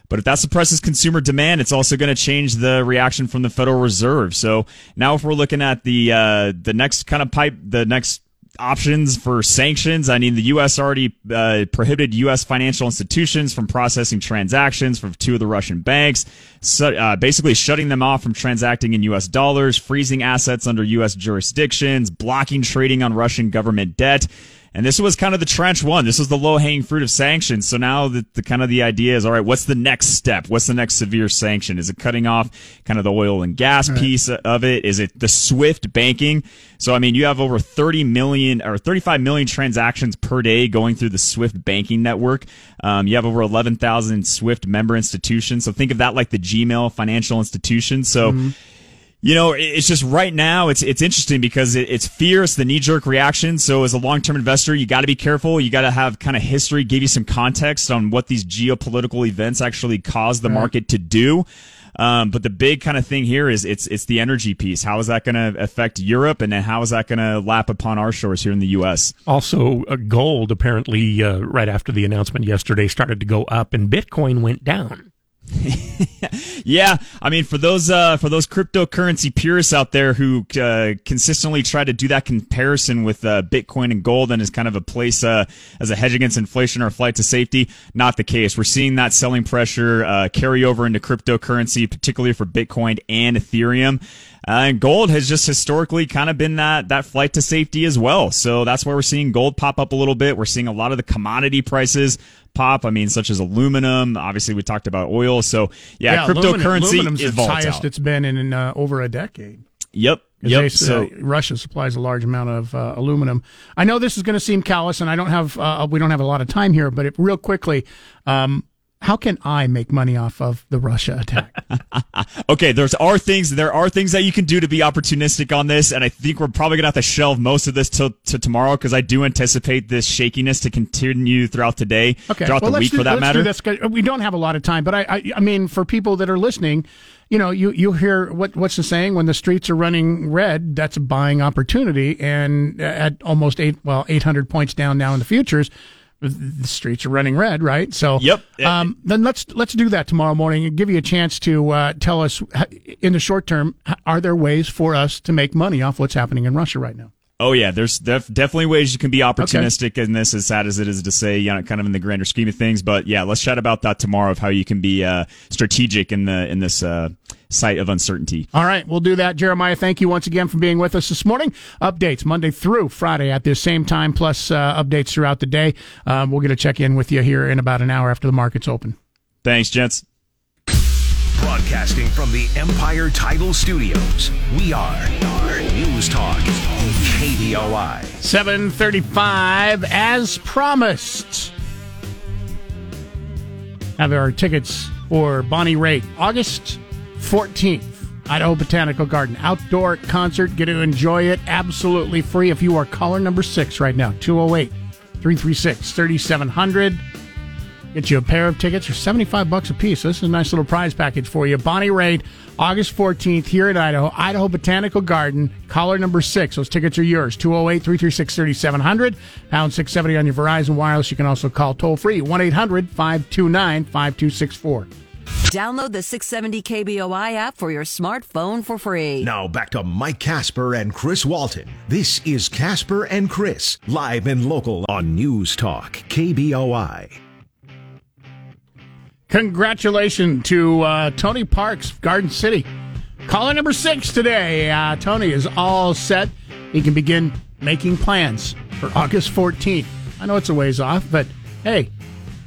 But if that suppresses consumer demand, it's also going to change the reaction from the Federal Reserve. So now, if we're looking at the uh, the next kind of pipe, the next options for sanctions. I mean, the U.S. already uh, prohibited U.S. financial institutions from processing transactions from two of the Russian banks, so, uh, basically shutting them off from transacting in U.S. dollars, freezing assets under U.S. jurisdictions, blocking trading on Russian government debt. And this was kind of the tranche one. This was the low hanging fruit of sanctions. So now the, the kind of the idea is, all right, what's the next step? What's the next severe sanction? Is it cutting off kind of the oil and gas right. piece of it? Is it the SWIFT banking? So, I mean, you have over 30 million or 35 million transactions per day going through the SWIFT banking network. Um, you have over 11,000 SWIFT member institutions. So think of that like the Gmail financial institution. So, mm-hmm you know, it's just right now it's it's interesting because it, it's fierce, the knee jerk reaction. So as a long term investor, you got to be careful. You got to have kind of history, give you some context on what these geopolitical events actually cause the right. market to do. Um, but the big kind of thing here is it's it's the energy piece. How is that going to affect Europe, and then how is that going to lap upon our shores here in the U.S.? Also, uh, gold apparently uh, right after the announcement yesterday started to go up, and Bitcoin went down. yeah, I mean, for those uh, for those cryptocurrency purists out there who uh, consistently try to do that comparison with uh, Bitcoin and gold and as kind of a place uh, as a hedge against inflation or a flight to safety, not the case. We're seeing that selling pressure uh, carry over into cryptocurrency, particularly for Bitcoin and Ethereum. Uh, and gold has just historically kind of been that that flight to safety as well. So that's why we're seeing gold pop up a little bit. We're seeing a lot of the commodity prices pop. I mean, such as aluminum. Obviously, we talked about oil. So yeah, yeah cryptocurrency aluminum's is the highest it's been in, in uh, over a decade. Yep. Yep. They, so uh, Russia supplies a large amount of uh, aluminum. I know this is going to seem callous, and I don't have uh, we don't have a lot of time here, but it, real quickly, um, how can I make money off of the Russia attack? okay, there's are things there are things that you can do to be opportunistic on this, and I think we're probably gonna have to shelve most of this till to tomorrow because I do anticipate this shakiness to continue throughout today, okay. throughout well, the week do, for that matter. we don't have a lot of time, but I, I, I mean, for people that are listening, you know, you you hear what what's the saying? When the streets are running red, that's a buying opportunity, and at almost eight well eight hundred points down now in the futures the streets are running red, right? So, yep. Um, then let's let's do that tomorrow morning and give you a chance to uh, tell us in the short term are there ways for us to make money off what's happening in Russia right now? Oh yeah, there's def- definitely ways you can be opportunistic okay. in this. As sad as it is to say, you know, kind of in the grander scheme of things. But yeah, let's chat about that tomorrow of how you can be uh, strategic in the in this uh, site of uncertainty. All right, we'll do that. Jeremiah, thank you once again for being with us this morning. Updates Monday through Friday at this same time, plus uh, updates throughout the day. Um, we'll get a check in with you here in about an hour after the markets open. Thanks, gents. Broadcasting from the Empire Title Studios, we are News Talk, KBOI. 735, as promised. have our tickets for Bonnie Raitt, August 14th. Idaho Botanical Garden outdoor concert. Get to enjoy it absolutely free if you are caller number six right now 208 336 3700. Get you a pair of tickets for 75 bucks a piece. This is a nice little prize package for you. Bonnie Raitt, August 14th here at Idaho, Idaho Botanical Garden, caller number six. Those tickets are yours. 208 336 3700, pound 670 on your Verizon Wireless. You can also call toll free 1 800 529 5264. Download the 670 KBOI app for your smartphone for free. Now back to Mike Casper and Chris Walton. This is Casper and Chris, live and local on News Talk, KBOI. Congratulations to uh, Tony Parks, Garden City. Caller number six today. Uh, Tony is all set. He can begin making plans for August 14th. I know it's a ways off, but hey,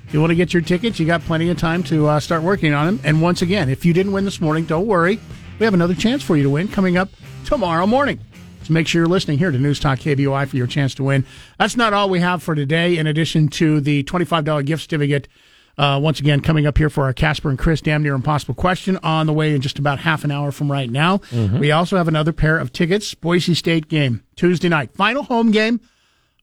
if you want to get your tickets, you got plenty of time to uh, start working on them. And once again, if you didn't win this morning, don't worry. We have another chance for you to win coming up tomorrow morning. So make sure you're listening here to News Talk KBOI for your chance to win. That's not all we have for today. In addition to the $25 gift certificate, uh, once again, coming up here for our Casper and Chris Damn Near Impossible question on the way in just about half an hour from right now. Mhm. We also have another pair of tickets, Boise State game, Tuesday night. Final home game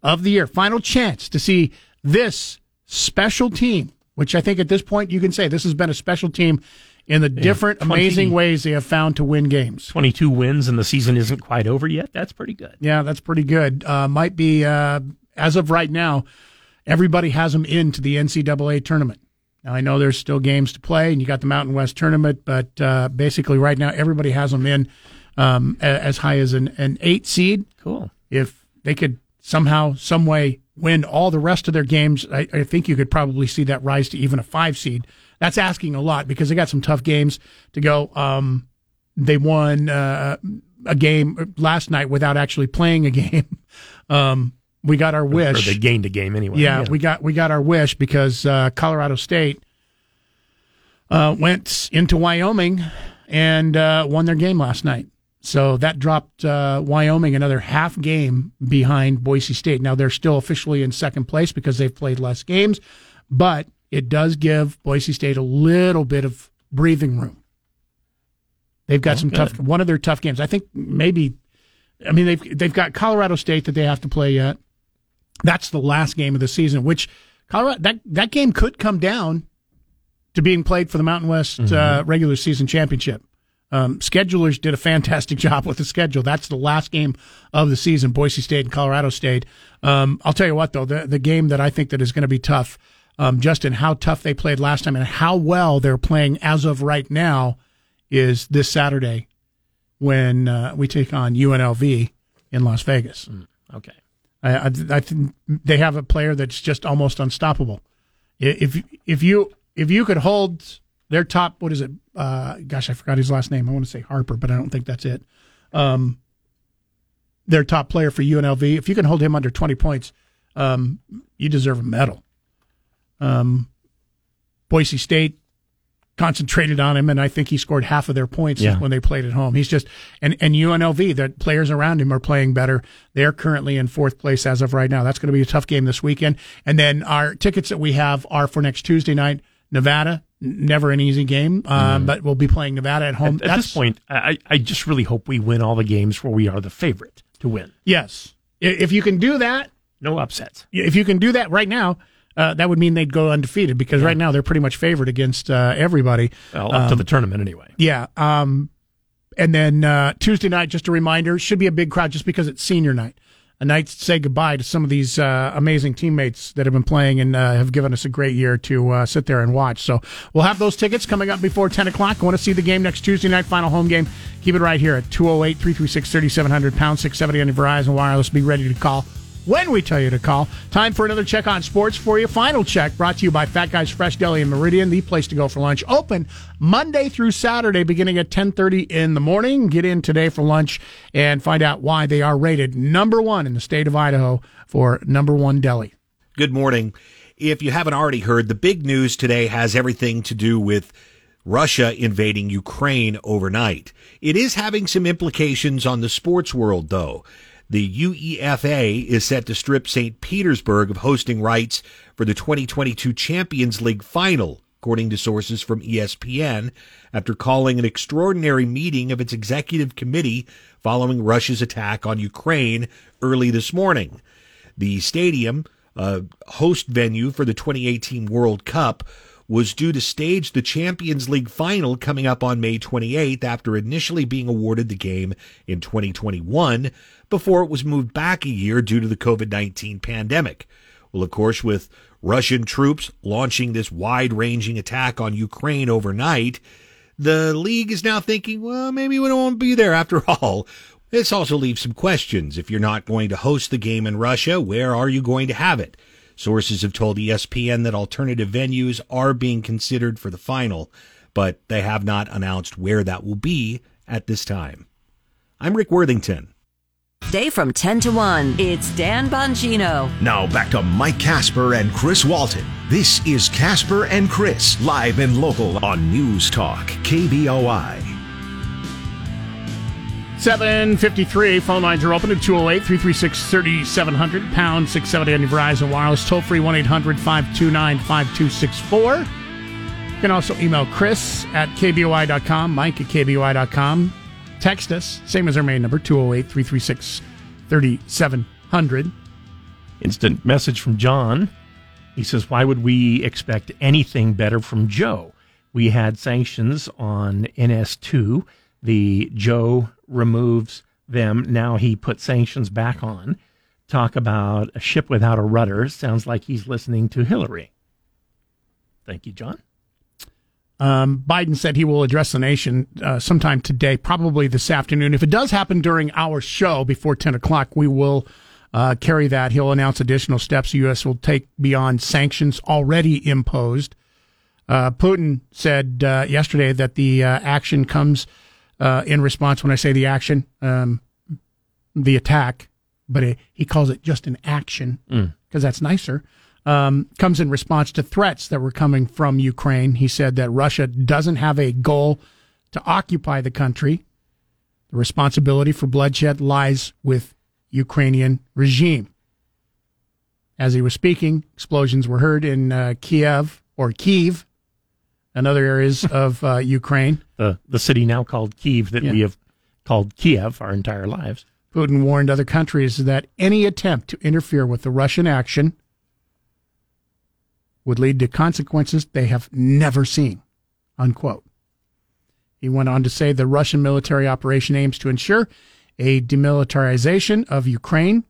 of the year. Final chance to see this special team, which I think at this point you can say this has been a special team in the Yeah, different 20 amazing ways they have found to win games. 22 wins and the season isn't quite over yet. That's pretty good. Yeah, that's pretty good. Uh, might be, uh, as of right now, everybody has them into the NCAA tournament. Now, I know there's still games to play, and you got the Mountain West tournament, but uh, basically, right now, everybody has them in um, as high as an, an eight seed. Cool. If they could somehow, some way, win all the rest of their games, I, I think you could probably see that rise to even a five seed. That's asking a lot because they got some tough games to go. Um, they won uh, a game last night without actually playing a game. Um, we got our wish. Or they gained a game anyway. Yeah, we got we got our wish because uh, Colorado State uh, went into Wyoming and uh, won their game last night. So that dropped uh, Wyoming another half game behind Boise State. Now they're still officially in second place because they've played less games, but it does give Boise State a little bit of breathing room. They've got Oh, some good. tough one of their tough games. I think maybe I mean they've they've got Colorado State that they have to play yet. That's the last game of the season, which Colorado that that game could come down to being played for the Mountain West uh, regular season championship. Um, schedulers did a fantastic job with the schedule. That's the last game of the season, Boise State and Colorado State. Um, I'll tell you what, though, the, the game that I think that is going to be tough, um, just in how tough they played last time and how well they're playing as of right now, is this Saturday when uh, we take on UNLV in Las Vegas. Okay. I, I, I think they have a player that's just almost unstoppable. If if you if you could hold their top, what is it? Uh, gosh, I forgot his last name. I want to say Harper, but I don't think that's it. Um, their top player for UNLV. If you can hold him under twenty points, um, you deserve a medal. Um, Boise State concentrated on him, and I think he scored half of their points Yeah. when they played at home. He's just and and UNLV, the players around him are playing better. They're currently in fourth place as of right now. That's going to be a tough game this weekend. And then our tickets that we have are for next Tuesday night, Nevada. Never an easy game, um, but we'll be playing Nevada at home. At, at this point, I, I just really hope we win all the games where we are the favorite to win. Yes. If you can do that, No upsets. if you can do that right now, uh, that would mean they'd go undefeated because right now they're pretty much favored against uh, everybody. Well, up to Um, the tournament anyway. Yeah. Um, and then uh, Tuesday night, just a reminder, should be a big crowd just because it's senior night. A night to say goodbye to some of these uh, amazing teammates that have been playing and uh, have given us a great year to uh, sit there and watch. So we'll have those tickets coming up before 10 o'clock. Want to see the game next Tuesday night, final home game? Keep it right here at 208 336 3700, pound 670 on your Verizon Wireless. Be ready to call when we tell you to call. Time for another check on sports for you. Final check brought to you by Fat Guys Fresh Deli and Meridian, the place to go for lunch. Open Monday through Saturday, beginning at 10:30 in the morning. Get in today for lunch and find out why they are rated number one in the state of Idaho for number one deli. Good morning. If you haven't already heard, the big news today has everything to do with Russia invading Ukraine overnight. It is having some implications on the sports world, though. The UEFA is set to strip St. Petersburg of hosting rights for the 2022 Champions League final, according to sources from ESPN, after calling an extraordinary meeting of its executive committee following Russia's attack on Ukraine early this morning. The stadium, a host venue for the 2018 World Cup, was due to stage the Champions League final coming up on May 28th after initially being awarded the game in 2021 before it was moved back a year due to the COVID 19 pandemic. Well, of course, with Russian troops launching this wide ranging attack on Ukraine overnight, the league is now thinking, well, maybe we don't want to be there after all. This also leaves some questions. If you're not going to host the game in Russia, where are you going to have it? Sources have told ESPN that alternative venues are being considered for the final, but they have not announced where that will be at this time. I'm Rick Worthington. Day from 10 to 1. It's Dan Bongino. Now back to Mike Casper and Chris Walton. This is Casper and Chris, live and local on News Talk, KBOI. 753. Phone lines are open at 208 336 3700, pound 670 on your Verizon Wireless. Toll free 1 800 529 5264. You can also email Chris at KBOI.com, Mike at KBOI.com. Text us, same as our main number, 208 336 3700. Instant message from John. He says, Why would we expect anything better from Joe? We had sanctions on NS2. The Joe removes them. Now he put sanctions back on. Talk about a ship without a rudder. Sounds like he's listening to Hillary. Thank you, John. Um, Biden said he will address the nation uh, sometime today, probably this afternoon. If it does happen during our show before 10 o'clock, we will uh, carry that. He'll announce additional steps the U.S. will take beyond sanctions already imposed. Uh, Putin said uh, yesterday that the uh, action comes uh, in response. When I say the action, um, the attack, but it, he calls it just an action because Mm. that's nicer. Um, comes in response to threats that were coming from Ukraine. He said that Russia doesn't have a goal to occupy the country. The responsibility for bloodshed lies with Ukrainian regime. As he was speaking, explosions were heard in uh, Kiev or Kiev and other areas of uh, Ukraine. The, the city now called Kiev that Yeah. we have called Kiev our entire lives. Putin warned other countries that any attempt to interfere with the Russian action would lead to consequences they have never seen. Unquote. He went on to say the Russian military operation aims to ensure a demilitarization of Ukraine.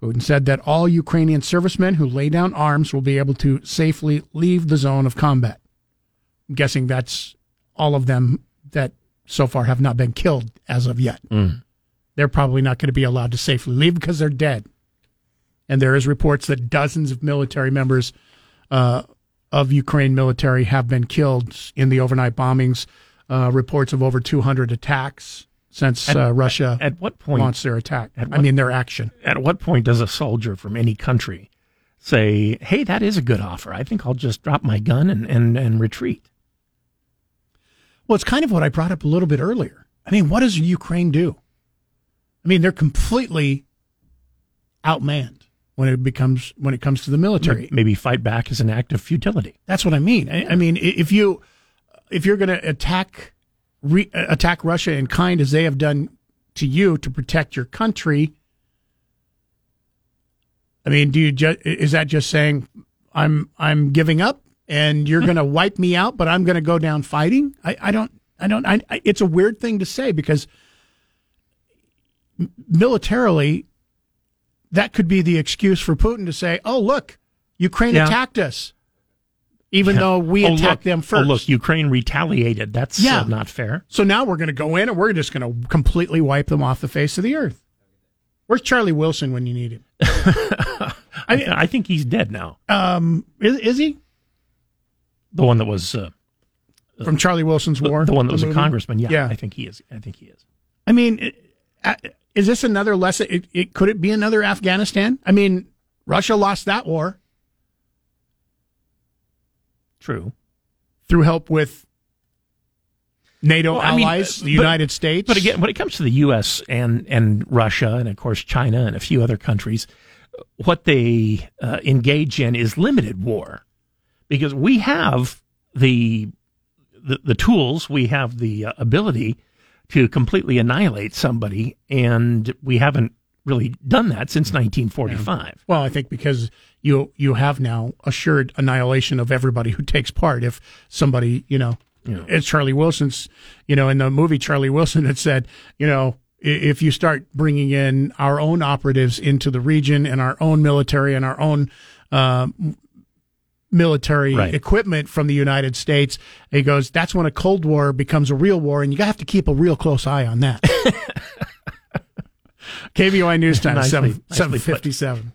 Putin said that all Ukrainian servicemen who lay down arms will be able to safely leave the zone of combat. I'm guessing that's all of them that so far have not been killed as of yet Mm. they're probably not going to be allowed to safely leave because they're dead. And there is reports that dozens of military members uh, of Ukraine military have been killed in the overnight bombings. Uh, reports of over 200 attacks since At- uh, Russia at what point- launched their attack. at I mean, their action. At what point does a soldier from any country say, hey, that is a good offer? I think I'll just drop my gun and, and, and retreat? Well, it's kind of what I brought up a little bit earlier. I mean, what does Ukraine do? I mean, they're completely outmanned when it becomes when it comes to the military. Maybe fight back is an act of futility. That's what I mean. I, I mean, if you if you're going to attack re, attack Russia in kind as they have done to you to protect your country, I mean, do you ju- is that just saying I'm I'm giving up and you're going to wipe me out, but I'm going to go down fighting? I, I don't I don't I, I, it's a weird thing to say because militarily that could be the excuse for Putin to say, "Oh, look, Ukraine Yeah. attacked us." Even though we Oh, attacked look. them Oh, first. look, Ukraine retaliated. That's Yeah. uh, not fair. So now we're going to go in and we're just going to completely wipe them off the face of the earth. Where's Charlie Wilson when you need him? I, mean, I think he's dead now. Um, is, is he The one that was uh, from Charlie Wilson's the, War? the one that was a congressman. Yeah, yeah. I think he is. I think he is. I mean, it- uh, is this another lesson? It, it, could it be another Afghanistan? I mean, Russia lost that war True. through help with NATO Well, I mean, allies, uh, the but- United States. But again, when it comes to the U.S. and and Russia and of course China and a few other countries, what they uh, engage in is limited war. Because we have the the, the tools, we have the uh, ability to completely annihilate somebody, and we haven't really done that since 1945. Well, I think because you you have now assured annihilation of everybody who takes part. If somebody, you know, Yeah. it's Charlie Wilson's, you know, in the movie Charlie Wilson had said, you know, if you start bringing in our own operatives into the region and our own military and our own um, military Right. equipment from the United States, he goes, that's when a Cold War becomes a real war, and you have to keep a real close eye on that. KBOI News Time, Nicely- 7, nicely put. 757.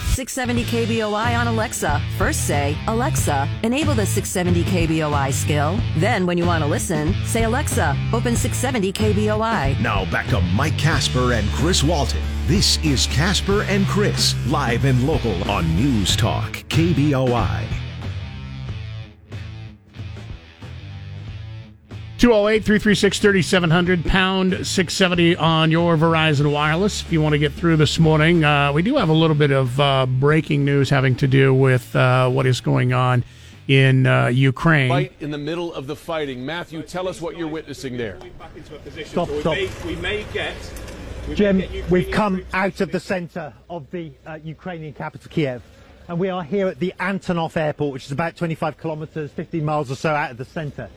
670 KBOI on Alexa. First say, Alexa, enable the 670 KBOI skill. Then, when you want to listen, say, Alexa, open 670 KBOI. Now back to Mike Casper and Chris Walton. This is Casper and Chris, live and local on News Talk, KBOI. 208 336 3700, pound 670 on your Verizon Wireless. If you want to get through this morning, uh, we do have a little bit of uh, breaking news having to do with uh, what is going on in uh, Ukraine. Right in the middle of the fighting. Matthew, tell us what you're witnessing there. Stop, So we stop. may- we may get. Jim, we've come out of the centre of the uh, Ukrainian capital, Kiev, and we are here at the Antonov airport, which is about 25 kilometres, 15 miles or so out of the centre.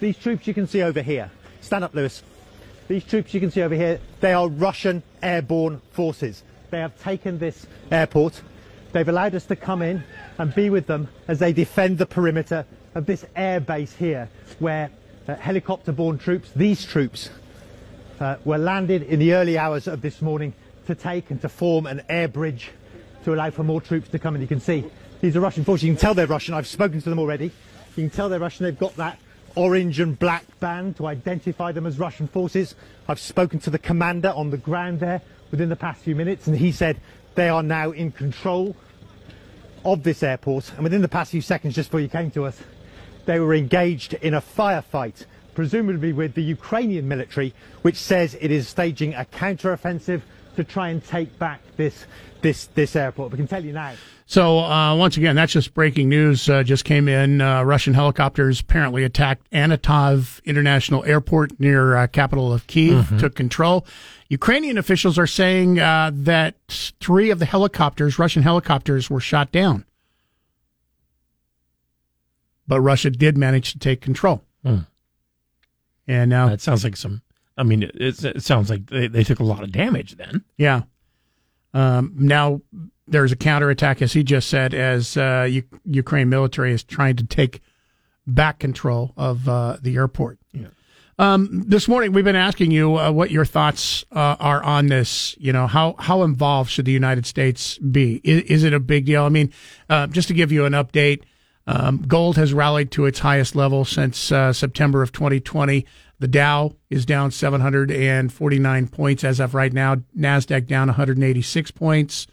These troops you can see over here, stand up, Lewis. These troops you can see over here, they are Russian airborne forces. They have taken this airport. They've allowed us to come in and be with them as they defend the perimeter of this air base here, where uh, helicopter-borne troops, these troops, uh, were landed in the early hours of this morning to take and to form an air bridge to allow for more troops to come in. You can see these are Russian forces. You can tell they're Russian. I've spoken to them already. You can tell they're Russian. They've got that orange and black band to identify them as Russian forces. I've spoken to the commander on the ground there within the past few minutes, and he said they are now in control of this airport. And within the past few seconds, just before you came to us, they were engaged in a firefight, presumably with the Ukrainian military, which says it is staging a counter-offensive to try and take back this this this airport. We can tell you now. So uh, once again, that's just breaking news. Uh, just came in. Uh, Russian helicopters apparently attacked Antonov International Airport near uh, capital of Kiev, Mhm. took control. Ukrainian officials are saying uh, that three of the helicopters, Russian helicopters, were shot down, but Russia did manage to take control. Hmm. And now That sounds like some. I mean, it, it, it sounds like they, they took a lot of damage then. Yeah. Um, now there's a counterattack, as he just said, as uh, U- Ukraine military is trying to take back control of uh, the airport. Yeah. Um, this morning, we've been asking you uh, what your thoughts uh, are on this. You know, how how involved should the United States be? Is, is it a big deal? I mean, uh, just to give you an update, um, gold has rallied to its highest level since uh, September of 2020. The Dow is down 749 points as of right now. Nasdaq down 186 points.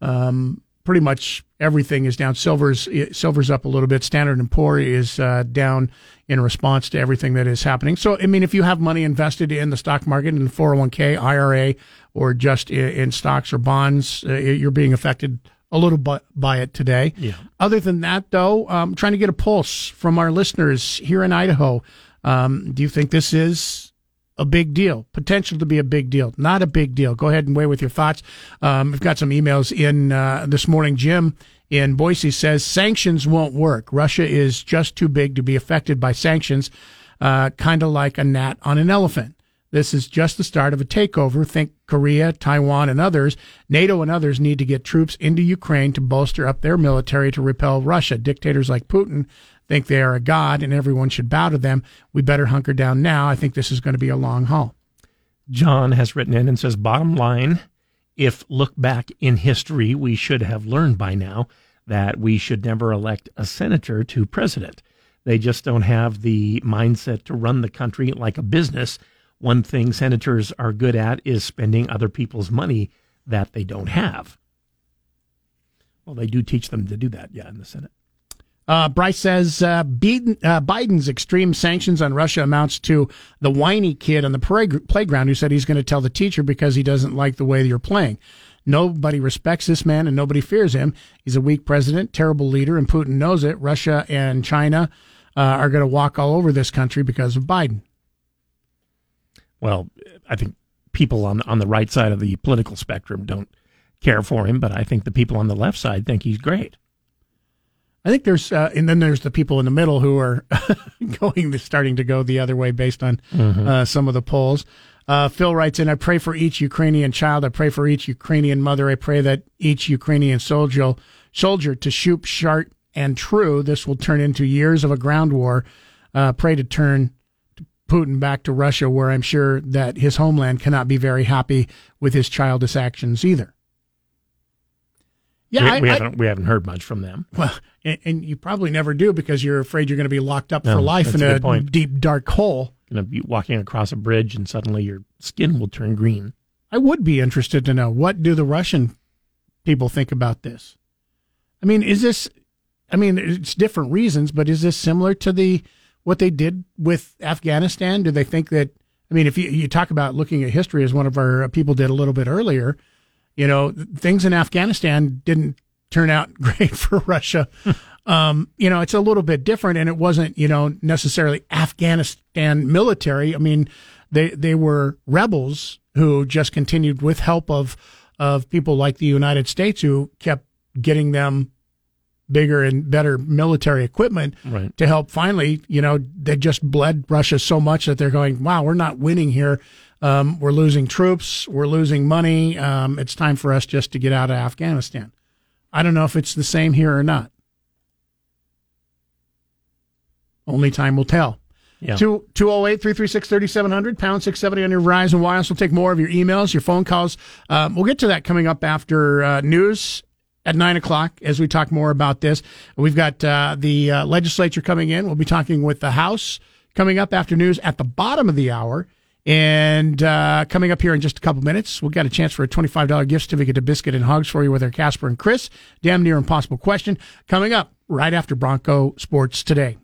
Um, pretty much everything is down. Silver's silver's up a little bit. Standard and Poor is uh, down in response to everything that is happening. So, I mean, if you have money invested in the stock market in 401k, IRA, or just in, in stocks or bonds, uh, you're being affected a little bit by it today. Yeah. Other than that, though, um, trying to get a pulse from our listeners here in Idaho. Um, do you think this is a big deal? Potential to be a big deal? Not a big deal? Go ahead and weigh with your thoughts. Um, we've got some emails in uh, this morning. Jim in Boise says sanctions won't work. Russia is just too big to be affected by sanctions, uh, kind of like a gnat on an elephant. This is just the start of a takeover. Think Korea, Taiwan, and others. NATO and others need to get troops into Ukraine to bolster up their military to repel Russia. Dictators like Putin think they are a god and everyone should bow to them. We better hunker down now. I think this is going to be a long haul. John has written in and says, bottom line, if look back in history, we should have learned by now that we should never elect a senator to president. They just don't have the mindset to run the country like a business. One thing senators are good at is spending other people's money that they don't have. Well, they do teach them to do that, yeah, in the Senate. Uh, Bryce says uh, Biden, uh, Biden's extreme sanctions on Russia amounts to the whiny kid on the playground who said he's going to tell the teacher because he doesn't like the way you're playing. Nobody respects this man and nobody fears him. He's a weak president, terrible leader, and Putin knows it. Russia and China uh, are going to walk all over this country because of Biden. Well, I think people on on the right side of the political spectrum don't care for him, but I think the people on the left side think he's great. I think there's, uh, and then there's the people in the middle who are going, starting to go the other way based on Mhm. uh, some of the polls. Uh, Phil writes in, I pray for each Ukrainian child. I pray for each Ukrainian mother. I pray that each Ukrainian soldier, soldier to shoot sharp and true. This will turn into years of a ground war. Uh, pray to turn Putin back to Russia, where I'm sure that his homeland cannot be very happy with his childish actions either. Yeah, we, I- we haven't we haven't heard much from them. well, and, and you probably never do because you're afraid you're going to be locked up No, for life in a a, point. deep, dark hole. Going to be walking across a bridge and suddenly your skin will turn green. I would be interested to know what do the Russian people think about this. I mean, is this? I mean, it's different reasons, but is this similar to the what they did with Afghanistan? Do they think that? I mean, if you, you talk about looking at history, as one of our people did a little bit earlier, you know, things in Afghanistan didn't turn out great for Russia. um, you know, it's a little bit different, and it wasn't, you know, necessarily Afghanistan military. I mean, they they were rebels who just continued with help of of people like the United States who kept getting them bigger and better military equipment Right. to help finally, you know, they just bled Russia so much that they're going, wow, we're not winning here. Um, we're losing troops. We're losing money. Um, it's time for us just to get out of Afghanistan. I don't know if it's the same here or not. Only time will tell. Yeah. 208 336 3700, pound 670 on your Verizon Wireless. We'll take more of your emails, your phone calls. Um, we'll get to that coming up after uh, news at 9 o'clock as we talk more about this. We've got uh, the uh, legislature coming in. We'll be talking with the House coming up after news at the bottom of the hour. And uh, coming up here in just a couple minutes, we've got a chance for a $25 gift certificate to Biscuit and Hogs for you with our Casper and Chris. Damn near impossible question coming up right after Bronco Sports today.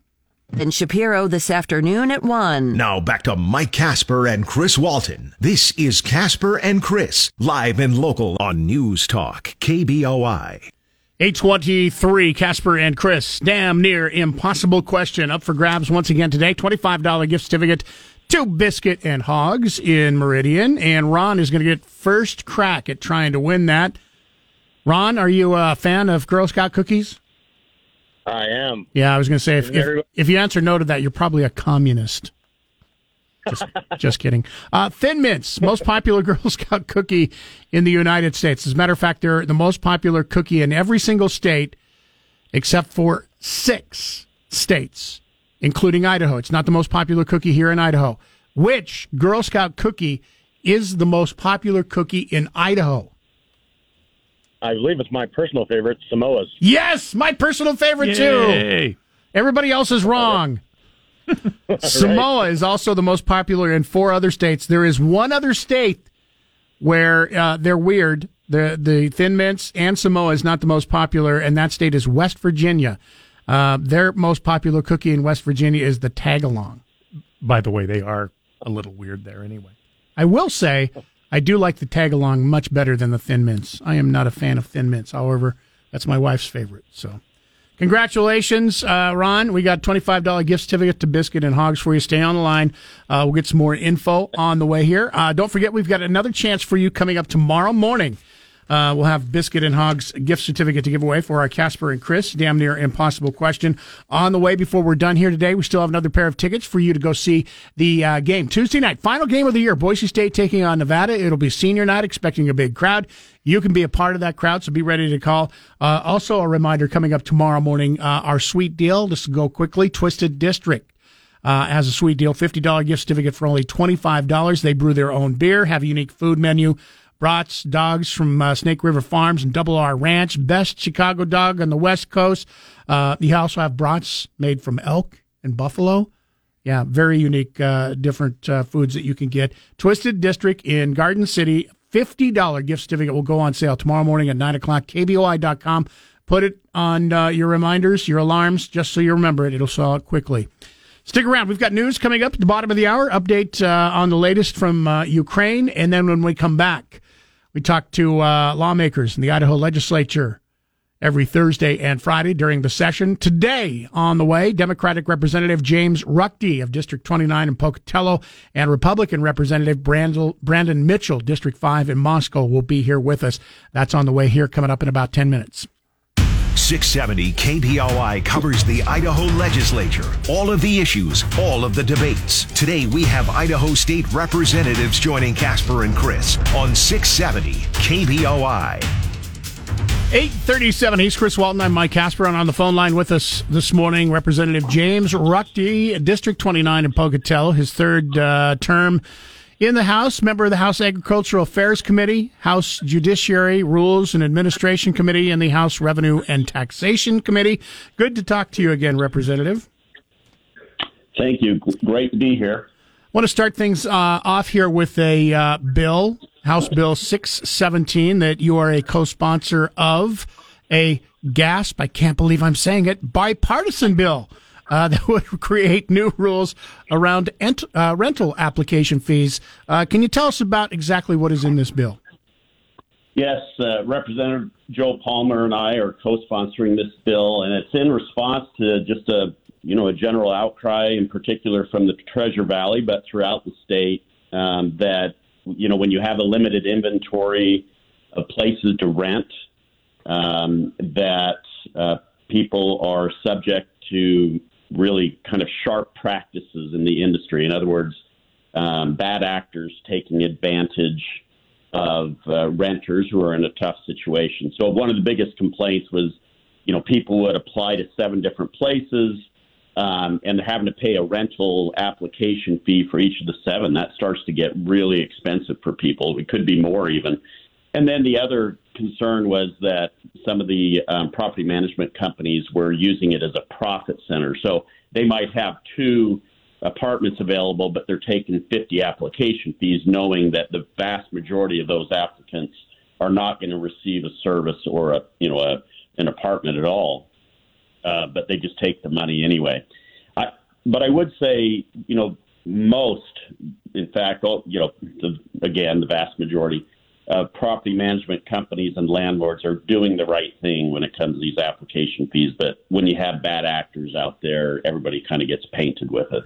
And Shapiro this afternoon at 1. Now back to Mike Casper and Chris Walton. This is Casper and Chris, live and local on News Talk, KBOI. 823, Casper and Chris. Damn near impossible question up for grabs once again today. $25 gift certificate to Biscuit and Hogs in Meridian. And Ron is going to get first crack at trying to win that. Ron, are you a fan of Girl Scout cookies? I am. Yeah, I was going to say, if, if, if you answer no to that, you're probably a communist. Just, just kidding. Uh, Thin Mints, most popular Girl Scout cookie in the United States. As a matter of fact, they're the most popular cookie in every single state except for six states, including Idaho. It's not the most popular cookie here in Idaho. Which Girl Scout cookie is the most popular cookie in Idaho? I believe it's my personal favorite, Samoa's. Yes, my personal favorite Yay. too. Everybody else is wrong. Samoa is also the most popular in four other states. There is one other state where uh, they're weird. The the Thin Mints and Samoa is not the most popular, and that state is West Virginia. Uh, their most popular cookie in West Virginia is the Tagalong. By the way, they are a little weird there anyway. I will say I do like the Tagalong much better than the Thin Mints. I am not a fan of Thin Mints. However, that's my wife's favorite. So, congratulations, uh, Ron. We got twenty five dollar gift certificate to Biscuit and Hogs for you. Stay on the line. Uh, we'll get some more info on the way here. Uh, don't forget, we've got another chance for you coming up tomorrow morning. Uh, we'll have Biscuit and Hogs gift certificate to give away for our Casper and Chris damn near impossible question on the way. Before we're done here today, we still have another pair of tickets for you to go see the uh, game Tuesday night, final game of the year. Boise State taking on Nevada. It'll be senior night, expecting a big crowd. You can be a part of that crowd, so be ready to call. Uh, also, a reminder coming up tomorrow morning, uh, our sweet deal. Will go quickly. Twisted District uh, has a sweet deal $50 gift certificate for only $25. They brew their own beer, have a unique food menu. Brats, dogs from uh, Snake River Farms and Double R Ranch, best Chicago dog on the West Coast. Uh, you also have brats made from elk and buffalo. Yeah, very unique, uh, different uh, foods that you can get. Twisted District in Garden City, $50 gift certificate will go on sale tomorrow morning at 9 o'clock, kboi.com. Put it on uh, your reminders, your alarms, just so you remember it. It'll sell out quickly. Stick around. We've got news coming up at the bottom of the hour. Update uh, on the latest from uh, Ukraine. And then when we come back, We talk to uh, lawmakers in the Idaho legislature every Thursday and Friday during the session. Today on the way, Democratic Representative James Ruchti of District 29 in Pocatello and Republican Representative Brandon Mitchell, District 5 in Moscow, will be here with us. That's on the way here coming up in about 10 minutes. 670 KBOI covers the Idaho legislature, all of the issues, all of the debates. Today we have Idaho state representatives joining Casper and Chris on 670 KBOI. 837. He's Chris Walton. I'm Mike Casper. And on the phone line with us this morning, Representative James Ruchti, District 29 in Pocatello, his third uh, term in the House, member of the House Agricultural Affairs Committee, House Judiciary, Rules and Administration Committee, and the House Revenue and Taxation Committee. Good to talk to you again, Representative. Thank you. Great to be here. I want to start things uh, off here with a uh, bill House Bill 617 that you are a co-sponsor of, a gasp, I can't believe I'm saying it, bipartisan bill uh, that would create new rules around ent- uh, rental application fees. Uh, can you tell us about exactly what is in this bill? Yes, uh, Representative Joe Palmer and I are co-sponsoring this bill, and it's in response to just a you know a general outcry, in particular from the Treasure Valley, but throughout the state, um, that you know, when you have a limited inventory of places to rent, um, that uh, people are subject to really kind of sharp practices in the industry. In other words, um, bad actors taking advantage of uh, renters who are in a tough situation. So one of the biggest complaints was, you know, people would apply to seven different places um, and having to pay a rental application fee for each of the seven, that starts to get really expensive for people. It could be more even. And then the other concern was that some of the um, property management companies were using it as a profit center. So they might have two apartments available, but they're taking 50 application fees, knowing that the vast majority of those applicants are not going to receive a service or a you know a, an apartment at all uh, but they just take the money anyway. I, but I would say, you know, most, in fact, all, you know, the, again, the vast majority of property management companies and landlords are doing the right thing when it comes to these application fees. But when you have bad actors out there, everybody kind of gets painted with it.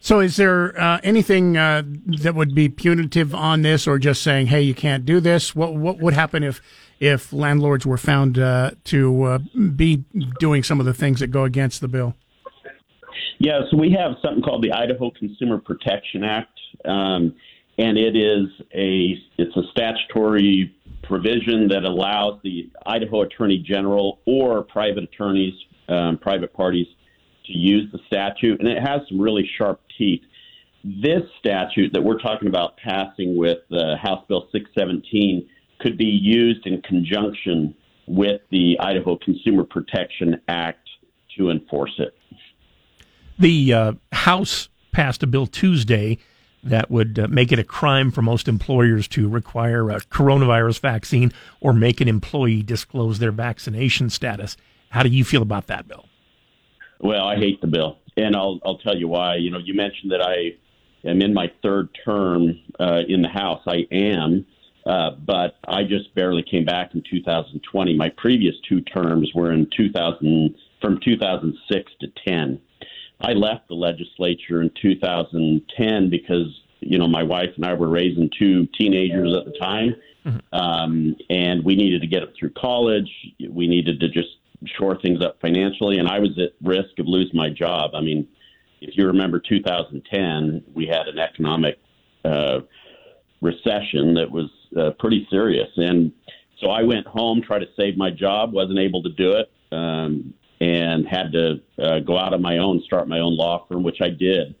So, is there uh, anything uh, that would be punitive on this, or just saying, "Hey, you can't do this"? What what would happen if if landlords were found uh, to uh, be doing some of the things that go against the bill? Yeah, so we have something called the Idaho Consumer Protection Act, um, and it is a it's a statutory provision that allows the Idaho Attorney General or private attorneys, um, private parties, to use the statute, and it has some really sharp teeth. This statute that we're talking about passing with uh, House Bill 617 could be used in conjunction with the Idaho Consumer Protection Act to enforce it. The uh, House passed a bill Tuesday that would uh, make it a crime for most employers to require a coronavirus vaccine or make an employee disclose their vaccination status. How do you feel about that bill? Well, I hate the bill, and I'll I'll tell you why. You know, you mentioned that I am in my third term uh, in the House. I am, uh, but I just barely came back in 2020. My previous two terms were in 2000 from 2006 to 10. I left the legislature in 2010 because you know my wife and I were raising two teenagers at the time, mm-hmm. um, and we needed to get them through college. We needed to just shore things up financially, and I was at risk of losing my job. I mean, if you remember 2010, we had an economic uh, recession that was uh, pretty serious. And so I went home, tried to save my job, wasn't able to do it, um, and had to uh, go out on my own, start my own law firm, which I did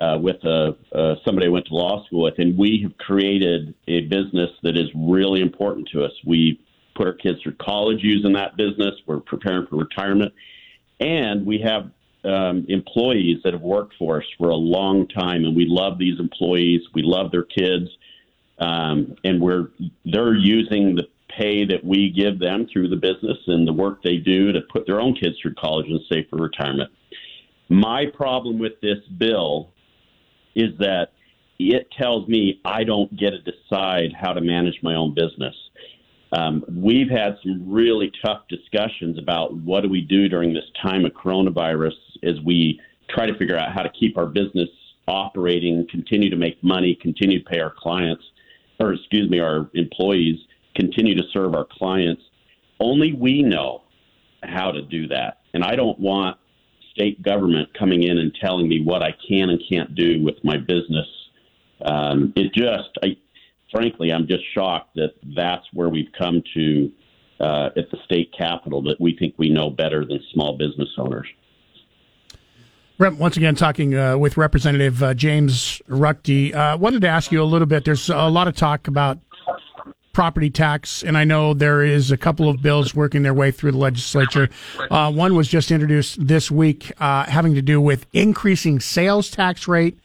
uh, with a, uh, somebody I went to law school with. And we have created a business that is really important to us. We put our kids through college using that business. We're preparing for retirement. And we have um, employees that have worked for us for a long time, and we love these employees. We love their kids um, and we're they're using the pay that we give them through the business and the work they do to put their own kids through college and save for retirement. My problem with this bill is that it tells me I don't get to decide how to manage my own business. Um, we've had some really tough discussions about what do we do during this time of coronavirus as we try to figure out how to keep our business operating, continue to make money, continue to pay our clients, or excuse me, our employees, continue to serve our clients. Only we know how to do that. And I don't want state government coming in and telling me what I can and can't do with my business. Um, it just, I, frankly, I'm just shocked that that's where we've come to uh, at the state capitol that we think we know better than small business owners. Once again, talking uh, with Representative uh, James Ruchti. Uh, wanted to ask you a little bit. There's a lot of talk about property tax, and I know there is a couple of bills working their way through the legislature. Uh, one was just introduced this week, uh, having to do with increasing sales tax rate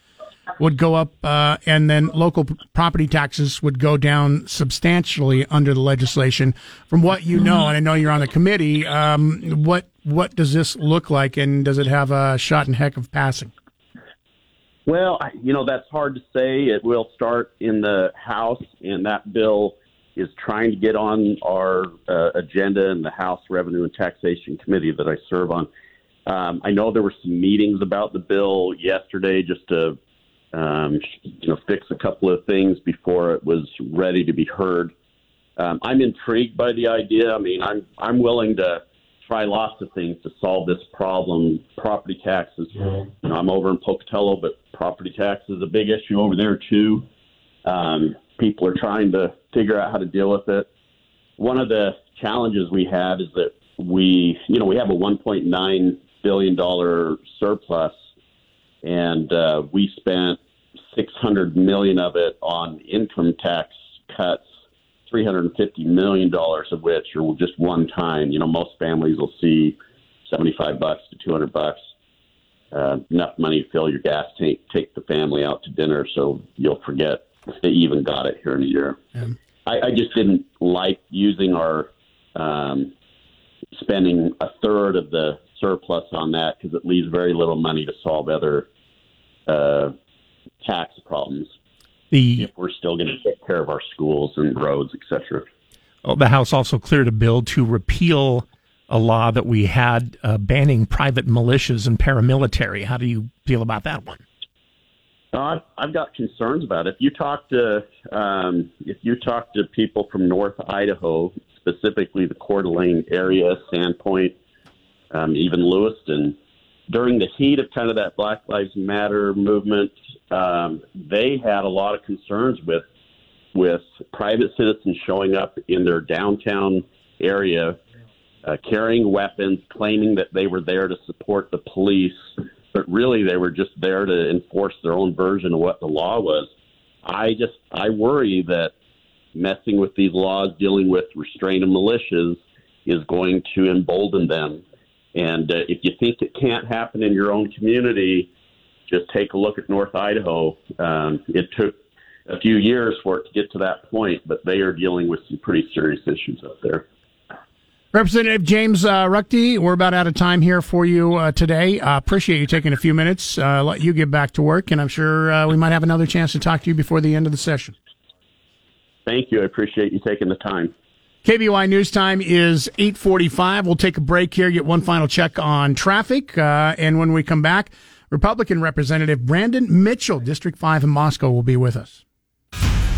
would go up, uh, and then local property taxes would go down substantially under the legislation. From what you know, and I know you're on the committee, um, what what does this look like, and does it have a shot in heck of passing? Well, you know, that's hard to say. It will start in the House, and that bill is trying to get on our uh, agenda in the House Revenue and Taxation Committee that I serve on. Um, I know there were some meetings about the bill yesterday just to, um, you know, fix a couple of things before it was ready to be heard. Um, I'm intrigued by the idea. I mean, I'm I'm willing to try lots of things to solve this problem. Property taxes. You know, I'm over in Pocatello, but property tax is a big issue over there too. Um, people are trying to figure out how to deal with it. One of the challenges we have is that we, you know, we have a 1.9 billion dollar surplus, and uh, we spent 600 million of it on income tax cuts 350 million dollars of which are just one time. You know, most families will see 75 bucks to 200 bucks, uh, enough money to fill your gas tank, take the family out to dinner, so you'll forget they even got it here in a year. I, I just didn't like using our um, spending a third of the surplus on that because it leaves very little money to solve other uh, tax problems. The if we're still going to take care of our schools and roads, etc. Oh, the House also cleared a bill to repeal a law that we had uh, banning private militias and paramilitary. How do you feel about that one? I've got concerns about it. If you talk to um, if you talk to people from North Idaho, specifically the Coeur d'Alene area, Sandpoint, um, even Lewiston, during the heat of kind of that Black Lives Matter movement, um, they had a lot of concerns with with private citizens showing up in their downtown area, uh, carrying weapons, claiming that they were there to support the police, but really they were just there to enforce their own version of what the law was. I just I worry that messing with these laws dealing with restraint of militias is going to embolden them. And uh, if you think it can't happen in your own community, just take a look at North Idaho. Um, it took a few years for it to get to that point, but they are dealing with some pretty serious issues up there. Representative James uh, Ruchti, we're about out of time here for you uh, today. Uh, appreciate you taking a few minutes. Uh, let you get back to work, and I'm sure uh, we might have another chance to talk to you before the end of the session. Thank you. I appreciate you taking the time. KBOI News Time is 8:45. We'll take a break here, get one final check on traffic, uh, and when we come back, Republican Representative Brandon Mitchell, District 5 in Moscow, will be with us.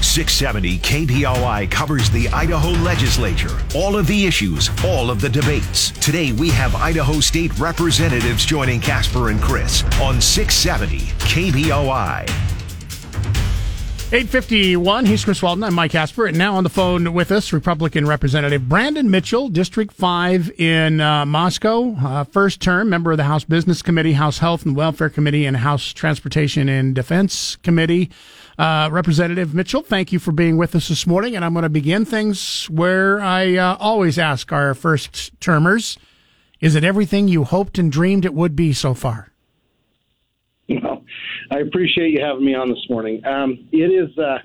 670 KBOI covers the Idaho legislature, all of the issues, all of the debates. Today we have Idaho state representatives joining Casper and Chris on 670 KBOI. 851, he's Chris Walton. I'm Mike Casper. And now on the phone with us, Republican Representative Brandon Mitchell, District 5 in uh, Moscow. Uh, first term, member of the House Business Committee, House Health and Welfare Committee, and House Transportation and Defense Committee. Uh, Representative Mitchell, thank you for being with us this morning. And I'm going to begin things where I uh, always ask our first termers Is it everything you hoped and dreamed it would be so far? I appreciate you having me on this morning. Um, it is uh,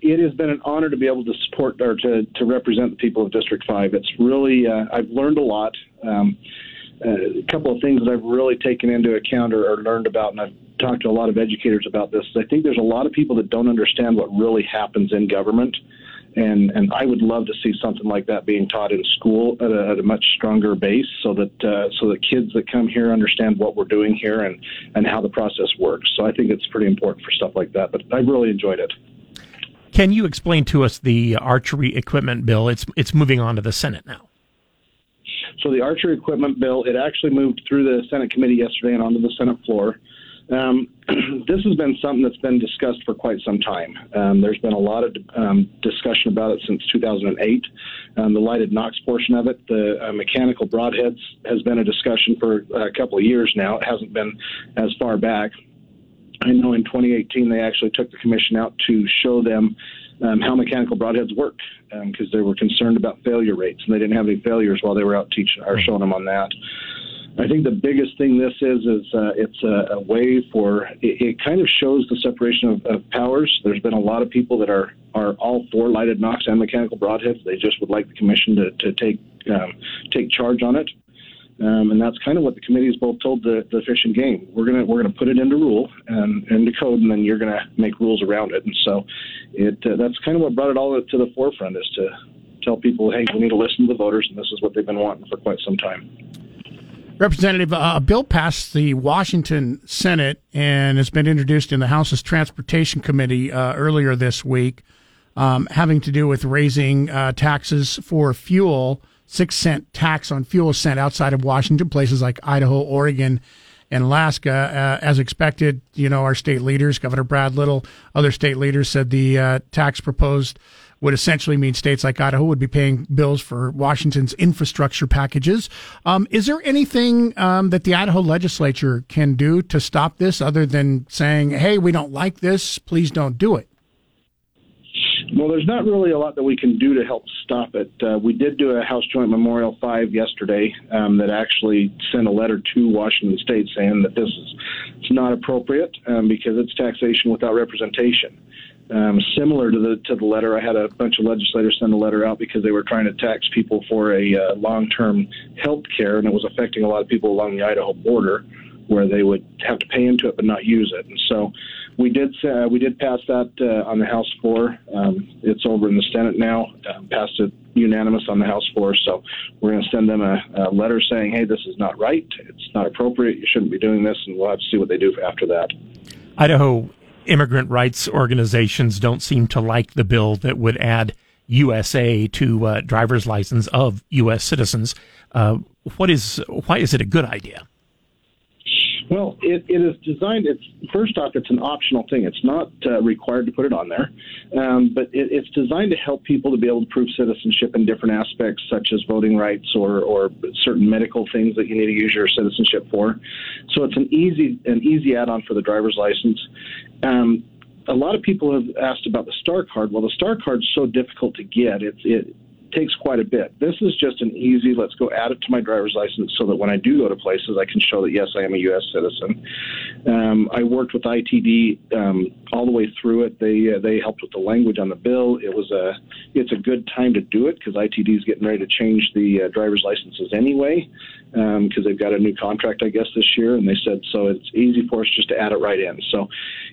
it has been an honor to be able to support or to, to represent the people of District Five. It's really uh, I've learned a lot. Um, uh, a couple of things that I've really taken into account or, or learned about, and I've talked to a lot of educators about this. I think there's a lot of people that don't understand what really happens in government. And, and I would love to see something like that being taught in school at a, at a much stronger base, so that uh, so that kids that come here understand what we're doing here and, and how the process works. So I think it's pretty important for stuff like that. But I really enjoyed it. Can you explain to us the archery equipment bill? It's it's moving on to the Senate now. So the archery equipment bill, it actually moved through the Senate committee yesterday and onto the Senate floor. Um, this has been something that's been discussed for quite some time. Um, there's been a lot of um, discussion about it since 2008. Um, the lighted nocks portion of it, the uh, mechanical broadheads, has been a discussion for a couple of years now. It hasn't been as far back. I know in 2018 they actually took the commission out to show them um, how mechanical broadheads work because um, they were concerned about failure rates and they didn't have any failures while they were out teaching or showing them on that. I think the biggest thing this is is uh, it's a, a, way for it, it, kind of shows the separation of, of, powers. There's been a lot of people that are are all for lighted nocks and mechanical broadheads. They just would like the commission to, to take um, take charge on it. Um, and that's kind of what the committee has both told the, the fish and game. We're gonna we're gonna put it into rule and into code, and then you're gonna make rules around it. And so, it uh, that's kind of what brought it all to the forefront is to tell people, hey, we need to listen to the voters, and this is what they've been wanting for quite some time. Representative, uh, a bill passed the Washington Senate and has been introduced in the House's Transportation Committee uh, earlier this week, um, having to do with raising uh, taxes for fuel six cent tax on fuel sent outside of Washington, places like Idaho, Oregon, and Alaska. Uh, as expected, you know, our state leaders, Governor Brad Little, other state leaders said the uh, tax proposed would essentially mean states like Idaho would be paying bills for Washington's infrastructure packages. Um, is there anything um, that the Idaho legislature can do to stop this other than saying, hey, we don't like this, please don't do it? Well, there's not really a lot that we can do to help stop it. Uh, we did do a House Joint Memorial 5 yesterday um, that actually sent a letter to Washington State saying that this is it's not appropriate um, because it's taxation without representation. Um, similar to the to the letter, I had a bunch of legislators send a letter out because they were trying to tax people for a uh, long-term health care, and it was affecting a lot of people along the Idaho border, where they would have to pay into it but not use it. And so, we did uh, we did pass that uh, on the House floor. Um, it's over in the Senate now. Uh, passed it unanimous on the House floor. So we're going to send them a, a, letter saying, "Hey, this is not right. It's not appropriate. You shouldn't be doing this." And we'll have to see what they do after that. Idaho immigrant rights organizations don't seem to like the bill that would add USA to uh, driver's license of U.S. citizens. Uh, what is why is it a good idea? Well, it, it is designed. It's first off, it's an optional thing. It's not uh, required to put it on there, um, but it, it's designed to help people to be able to prove citizenship in different aspects, such as voting rights or, or certain medical things that you need to use your citizenship for. So it's an easy an easy add-on for the driver's license. Um, a lot of people have asked about the Star Card. Well, the Star Card's so difficult to get. It's it takes quite a bit. This is just an easy, let's go add it to my driver's license so that when I do go to places, I can show that, yes, I am a U.S. citizen. Um, I worked with ITD um, all the way through it. They uh, they helped with the language on the bill. It was a it's a good time to do it because ITD is getting ready to change the uh, driver's licenses anyway because um, they've got a new contract, I guess, this year. And they said so it's easy for us just to add it right in. So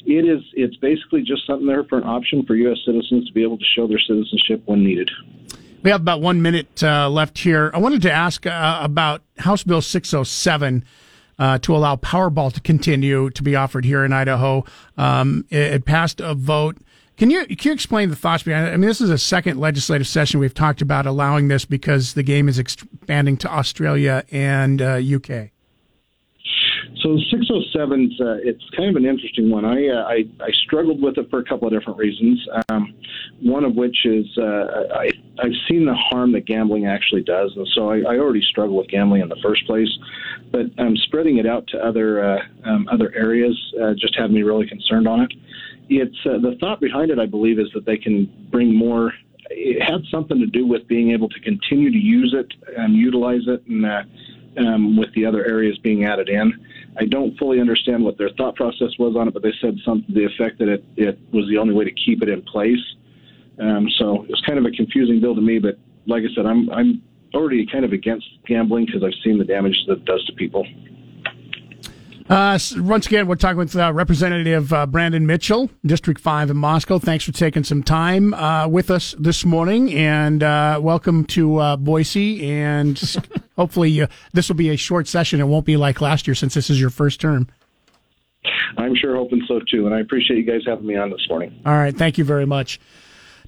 it is it's basically just something there for an option for U.S. citizens to be able to show their citizenship when needed. We have about one minute uh, left here. I wanted to ask uh, about House Bill 607 uh, to allow Powerball to continue to be offered here in Idaho. Um, it, it, passed a vote. Can you can you explain the thoughts behind it? I mean, this is a second legislative session we've talked about allowing this because the game is expanding to Australia and UK. So 607's uh, it's kind of an interesting one. I, uh, I I struggled with it for a couple of different reasons. Um, one of which is uh, I I've seen the harm that gambling actually does, and so I, I already struggle with gambling in the first place. But um, spreading it out to other uh, um, other areas uh, just had me really concerned on it. It's uh, the thought behind it. I believe is that they can bring more it had something to do with being able to continue to use it and utilize it and um, with the other areas being added in. I don't fully understand what their thought process was on it, but they said something to the effect that it, it was the only way to keep it in place. Um, so it's kind of a confusing bill to me, but like I said, I'm I'm already kind of against gambling because I've seen the damage that it does to people. Uh, once again, we're talking with uh, Representative uh, Brandon Mitchell, District 5 in Moscow. Thanks for taking some time uh, with us this morning, and uh, welcome to uh, Boise. And hopefully, uh, this will be a short session. It won't be like last year since this is your first term. I'm sure hoping so too, and I appreciate you guys having me on this morning. All right. Thank you very much.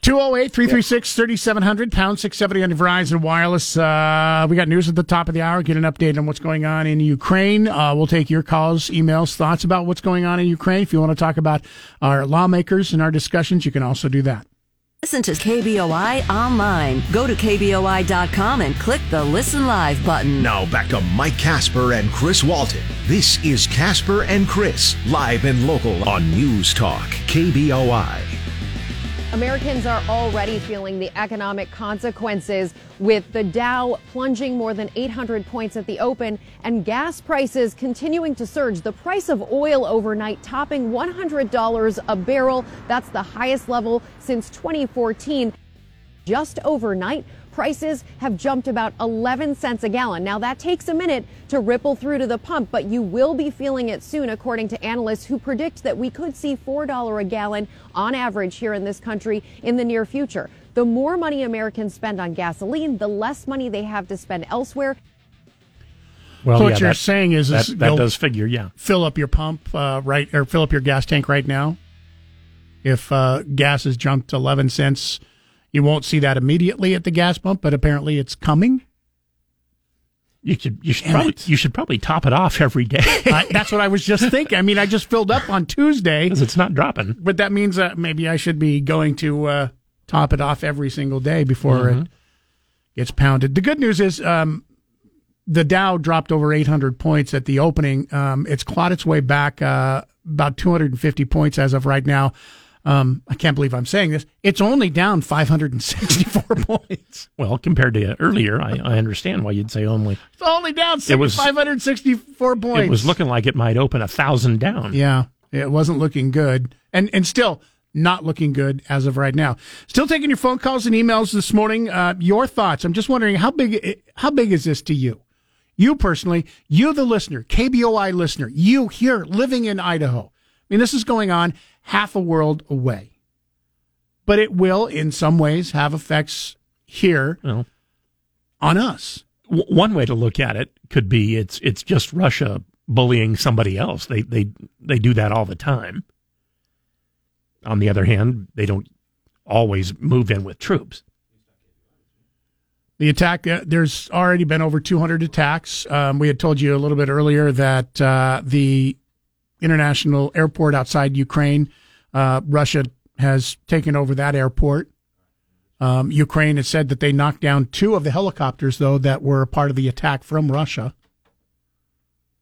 208 336 3700, pound 670 on your Verizon Wireless. Uh, we got news at the top of the hour. Get an update on what's going on in Ukraine. Uh, we'll take your calls, emails, thoughts about what's going on in Ukraine. If you want to talk about our lawmakers and our discussions, you can also do that. Listen to KBOI online. Go to KBOI.com and click the Listen Live button. Now back to Mike Casper and Chris Walton. This is Casper and Chris, live and local on News Talk, KBOI. Americans are already feeling the economic consequences with the Dow plunging more than 800 points at the open and gas prices continuing to surge. The price of oil overnight topping $100 a barrel. That's the highest level since 2014. Just overnight, prices have jumped about 11 cents a gallon. Now, that takes a minute to ripple through to the pump, but you will be feeling it soon, according to analysts who predict that we could see $4 a gallon on average here in this country in the near future. The more money Americans spend on gasoline, the less money they have to spend elsewhere. so what yeah, you're that- saying is, that, is that you'll does figure, yeah. Fill up your pump, uh, right, or fill up your gas tank right now. If uh, gas has jumped 11 cents, you won't see that immediately at the gas pump, but apparently it's coming. You should you should Damn probably it. you should probably top it off every day. I, that's what I was just thinking. I mean, I just filled up on Tuesday. Because it's not dropping. But that means that maybe I should be going to uh, top it off every single day before Mhm. it gets pounded. The good news is um, the Dow dropped over 800 points at the opening. Um, it's clawed its way back uh, about 250 points as of right now. Um, I can't believe I'm saying this. It's only down 564 points. Well, compared to earlier, I, I understand why you'd say only. It's only down It was- 564 points. It was looking like it might open a thousand down. Yeah, it wasn't looking good, and and still not looking good as of right now. Still taking your phone calls and emails this morning. Uh, your thoughts? I'm just wondering how big how big is this to you? You personally, you the listener, KBOI listener, you here living in Idaho. I mean, this is going on half a world away, but it will, in some ways, have effects here Well, on us. w- one way to look at it could be it's it's just Russia bullying somebody else. They they they do that all the time. On the other hand, they don't always move in with troops. The attack, uh, there's already been over 200 attacks. Um, we had told you a little bit earlier that uh, the international airport outside Ukraine, uh, Russia has taken over that airport. Um, Ukraine has said that they knocked down two of the helicopters, though, that were a part of the attack from Russia.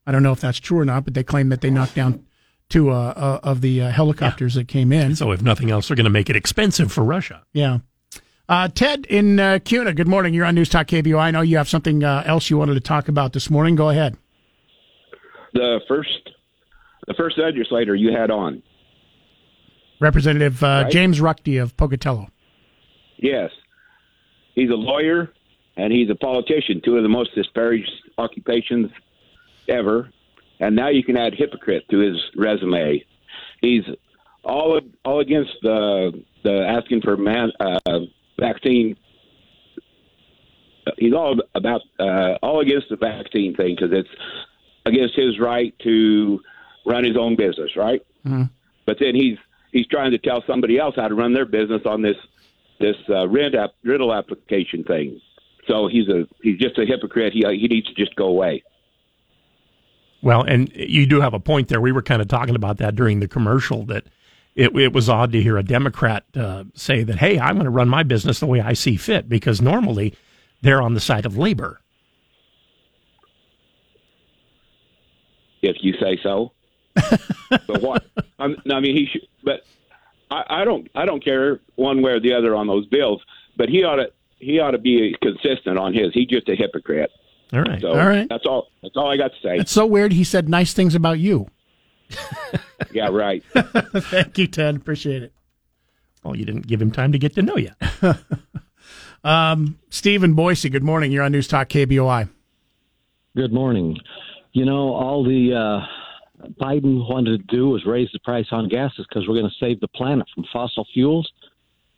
I don't know if that's true or not, but they claim that they knocked down two uh, uh, of the uh, helicopters that came in. So if nothing else, they're going to make it expensive for Russia. Yeah. Uh, Ted in uh, Kuna, good morning. You're on News Talk KBO. I know you have something uh, else you wanted to talk about this morning. Go ahead. the first the first legislator you had on. Representative uh, Right. James Ruchti of Pocatello. Yes, he's a lawyer and he's a politician. Two of the most disparaged occupations ever. And now you can add hypocrite to his resume. He's all all against the the asking for man uh, vaccine. He's all about uh, all against the vaccine thing because it's against his right to run his own business, right? Mhm. But then he's he's trying to tell somebody else how to run their business on this this uh, rent app, rental application thing. So he's a he's just a hypocrite. He he needs to just go away. Well, and you do have a point there. We were kind of talking about that during the commercial that it, it was odd to hear a Democrat uh, say that, hey, I'm going to run my business the way I see fit, because normally they're on the side of labor. if you say so. but what? I'm, I mean, he should. But I, I don't. I don't care one way or the other on those bills. But he ought to. He ought to be consistent on his. He's just a hypocrite. All right. So All right. That's all. That's all I got to say. It's so weird. He said nice things about you. yeah. Right. Thank you, Ted. Appreciate it. Well, you didn't give him time to get to know you. Um, Steve in Boise, good morning. You're on News Talk KBOI. Good morning. You know, all the uh, Biden wanted to do was raise the price on gases because we're going to save the planet from fossil fuels.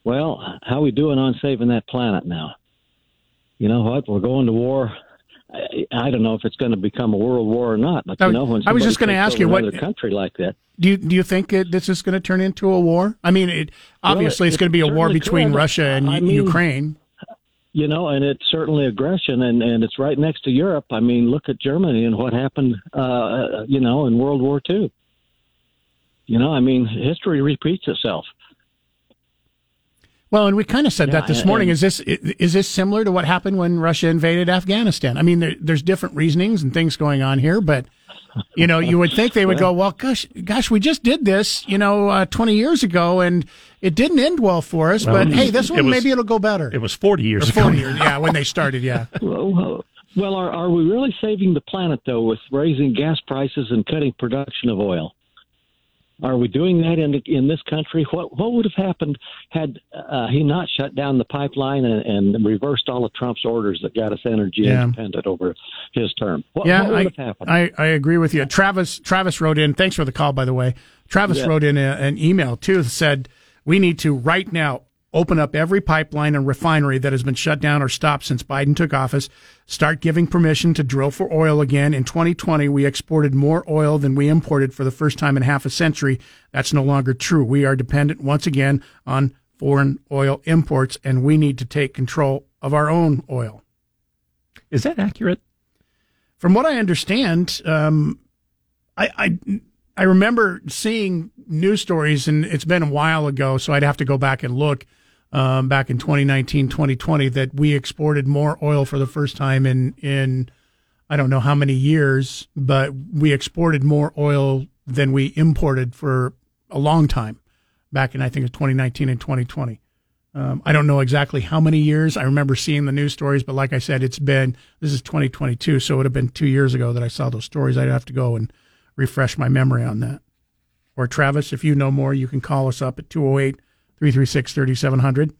Well, how are we doing on saving that planet now? You know what? We're going to war. I, I don't know if it's going to become a world war or not, but I you was- know when I was just going gonna ask you, what- country like that. Do you do you think it, this is going to turn into a war? I mean, it, obviously Well, it's it going to be a war between could. Russia and I mean- Ukraine. You know, and it's certainly aggression, and and it's right next to Europe. I mean, look at Germany and what happened, uh, you know, in World War II. You know, I mean, history repeats itself. Well, and we kind of said Yeah, that this morning. Is this is this similar to what happened when Russia invaded Afghanistan? I mean, there, there's different reasonings and things going on here, but you know, you would think they would go, well, gosh, gosh, we just did this, you know, uh, 20 years ago, and it didn't end well for us. Well, but hey, this it one was- maybe it'll go better. It was 40 years Or ago. 40 years, yeah, when they started, yeah. Well, well, are, are we really saving the planet though with raising gas prices and cutting production of oil? Are we doing that in in this country? What what would have happened had uh, he not shut down the pipeline and, and reversed all of Trump's orders that got us energy Yeah. independent over his term? What, yeah, what would I, have happened? I, I agree with you. Travis Travis wrote in. Thanks for the call, by the way. Travis Yeah. wrote in a, an email too said we need to right now open up every pipeline and refinery that has been shut down or stopped since Biden took office. Start giving permission to drill for oil again. In 2020, we exported more oil than we imported for the first time in half a century. That's no longer true. We are dependent once again on foreign oil imports, and we need to take control of our own oil. Is that accurate? From what I understand, um, I, I I remember seeing news stories, and it's been a while ago, so I'd have to go back and look. Um, back in 2019, 2020, that we exported more oil for the first time in in I don't know how many years, but we exported more oil than we imported for a long time. Back in I think it was 2019 and 2020. Um, I don't know exactly how many years. I remember seeing the news stories, but like I said, it's been this is 2022, so it would have been two years ago that I saw those stories. I'd have to go and refresh my memory on that. Or Travis, if you know more, you can call us up at 208 336 3700.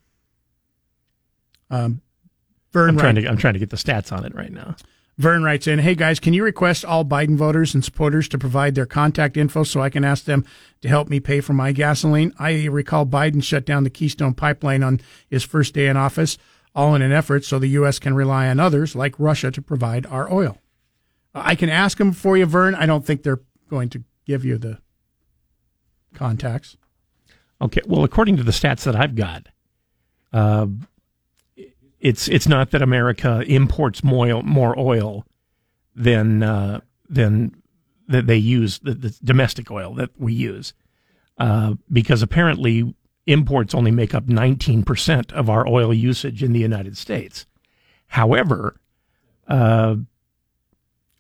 Um, Vern, I'm trying to I'm trying to get the stats on it right now. Vern writes in, Hey guys, can you request all Biden voters and supporters to provide their contact info so I can ask them to help me pay for my gasoline? I recall Biden shut down the Keystone pipeline on his first day in office, all in an effort so the U.S. can rely on others like Russia to provide our oil. I can ask them for you, Vern. I don't think they're going to give you the contacts. Okay. Well, according to the stats that I've got, uh, it's it's not that America imports more more oil than uh, than that they use the, the domestic oil that we use, uh, because apparently imports only make up 19 percent of our oil usage in the United States. However, uh,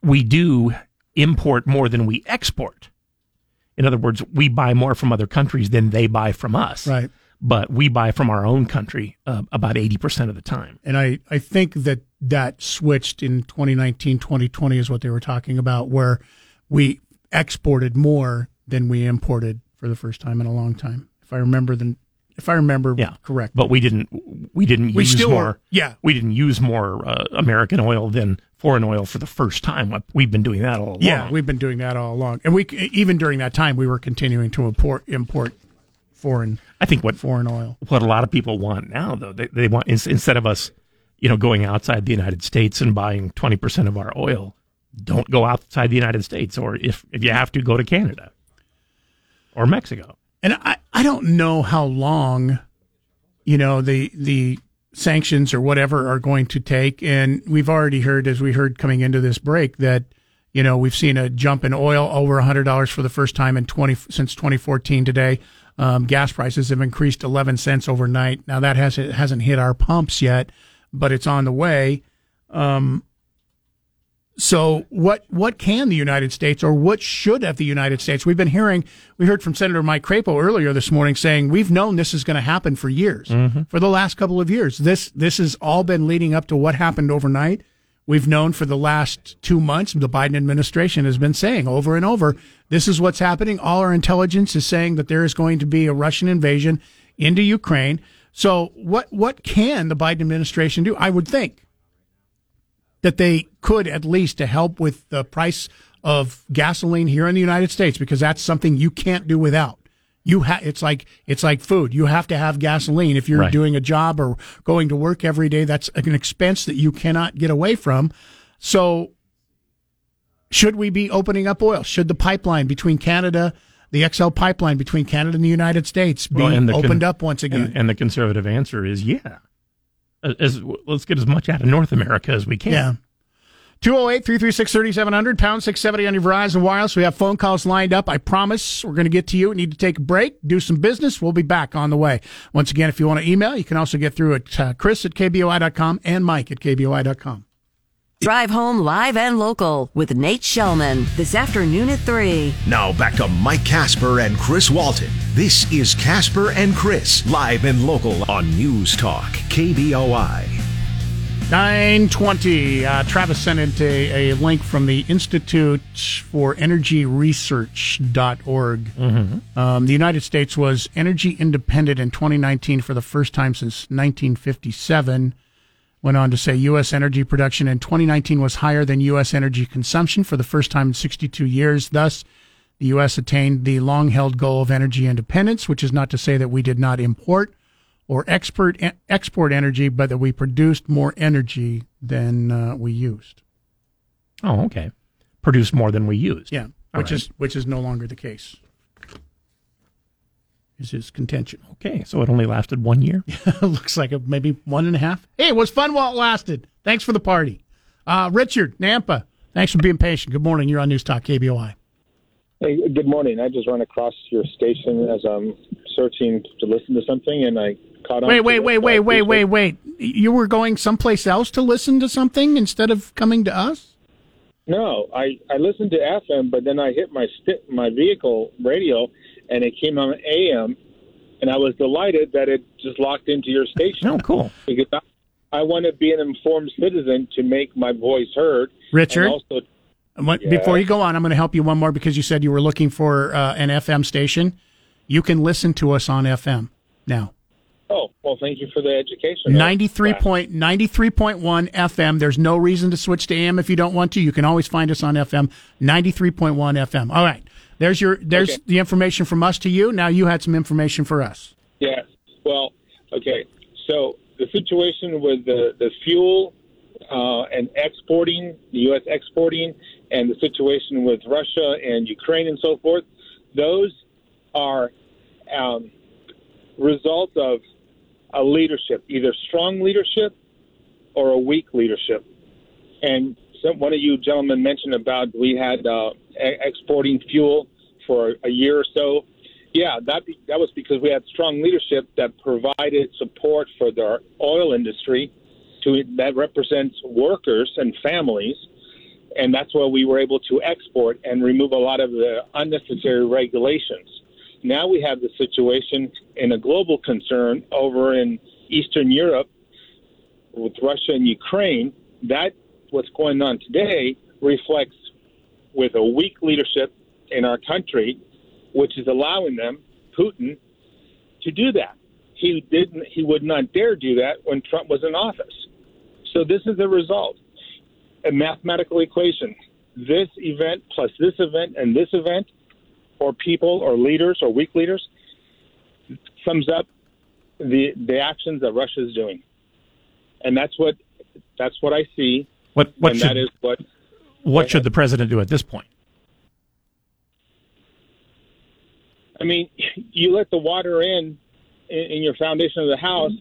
we do import more than we export. In other words, we buy more from other countries than they buy from us. Right. But we buy from our own country uh, about 80% of the time. And I, I think that that switched in 2019, 2020 is what they were talking about, where we exported more than we imported for the first time in a long time. If I remember the, if I remember Yeah. correct. But we didn't we didn't We use more were- yeah. We didn't use more uh, American oil than foreign oil for the first time. We've been doing that all along. Yeah, we've been doing that all along. And we even during that time we were continuing to import import foreign I think what foreign oil. what a lot of people want now though they they want instead of us you know going outside the United States and buying 20% of our oil don't go outside the United States or if if you have to go to Canada or Mexico. And I, I don't know how long, you know, the the sanctions or whatever are going to take. And we've already heard, as we heard coming into this break, that you know we've seen a jump in oil over hundred dollars for the first time in twenty since twenty fourteen. Today, um, gas prices have increased eleven cents overnight. Now that has hasn't hit our pumps yet, but it's on the way. Um, so what what can the United States or what should have the United States? We've been hearing we heard from Senator Mike Crapo earlier this morning saying we've known this is going to happen for years. Mm-hmm. For the last couple of years. This this has all been leading up to what happened overnight. We've known for the last 2 months the Biden administration has been saying over and over this is what's happening. All our intelligence is saying that there is going to be a Russian invasion into Ukraine. So what what can the Biden administration do? I would think that they could at least to help with the price of gasoline here in the United States because that's something you can't do without. You ha- it's like it's like food. You have to have gasoline if you're Right. doing a job or going to work every day. That's an expense that you cannot get away from. So should we be opening up oil? Should the pipeline between Canada, the XL pipeline between Canada and the United States be Well, the con- opened up once again? And, and the conservative answer is yeah. As, let's get as much out of North America as we can. Yeah. 208 336 3700, pound 670 on your Verizon Wireless. We have phone calls lined up. I promise we're going to get to you. We need to take a break, do some business. We'll be back on the way. Once again, if you want to email, you can also get through at uh, chris at kboi.com and mike at kboi.com. Drive home live and local with Nate Shelman this afternoon at 3. Now back to Mike Casper and Chris Walton. This is Casper and Chris, live and local on News Talk, KBOI. 920. Uh, Travis sent in a, a link from the Institute for Energy Research.org. Mm-hmm. Um, the United States was energy independent in 2019 for the first time since 1957. Went on to say U.S. energy production in 2019 was higher than U.S. energy consumption for the first time in 62 years. Thus, the U.S. attained the long held goal of energy independence, which is not to say that we did not import or export, export energy, but that we produced more energy than uh, we used. Oh, okay. Produce more than we used. Yeah, All which right. is which is no longer the case. Is his contention? Okay, so it only lasted one year. Looks like a, maybe one and a half. Hey, it was fun while it lasted. Thanks for the party, uh, Richard Nampa. Thanks for being patient. Good morning. You're on News Talk KBOI. Hey, good morning. I just ran across your station as I'm searching to listen to something, and I caught on. Wait, to wait, wait, wait, wait, wait, wait. You were going someplace else to listen to something instead of coming to us? No, I I listened to FM, but then I hit my sti- my vehicle radio, and it came on AM, and I was delighted that it just locked into your station. Oh, cool. Because I, I want to be an informed citizen to make my voice heard. Richard? and also Yeah. Before you go on, I'm going to help you one more because you said you were looking for uh, an FM station. You can listen to us on FM now. Oh, well, thank you for the education. 93 point, 93.1 FM. There's no reason to switch to AM if you don't want to. You can always find us on FM, 93.1 FM. All right. There's your there's Okay. the information from us to you. Now you had some information for us. Yes. Well, okay. So the situation with the, the fuel uh, and exporting, the U.S. exporting, and the situation with Russia and Ukraine and so forth, those are um, results of a leadership, either strong leadership or a weak leadership. And some, one of you gentlemen mentioned about we had uh, exporting fuel for a year or so. Yeah, that be, that was because we had strong leadership that provided support for the oil industry to that represents workers and families, and that's why we were able to export and remove a lot of the unnecessary regulations. Now we have the situation in a global concern over in Eastern Europe with Russia and Ukraine. That what's going on today reflects with a weak leadership in our country, which is allowing them, Putin, to do that. He didn't. He would not dare do that when Trump was in office. So this is the result. A mathematical equation. This event plus this event and this event, or people or leaders or weak leaders, sums up the the actions that Russia is doing, and that's what that's what I see. What what and should that is what what should the president do at this point? I mean, you let the water in, in in your foundation of the house,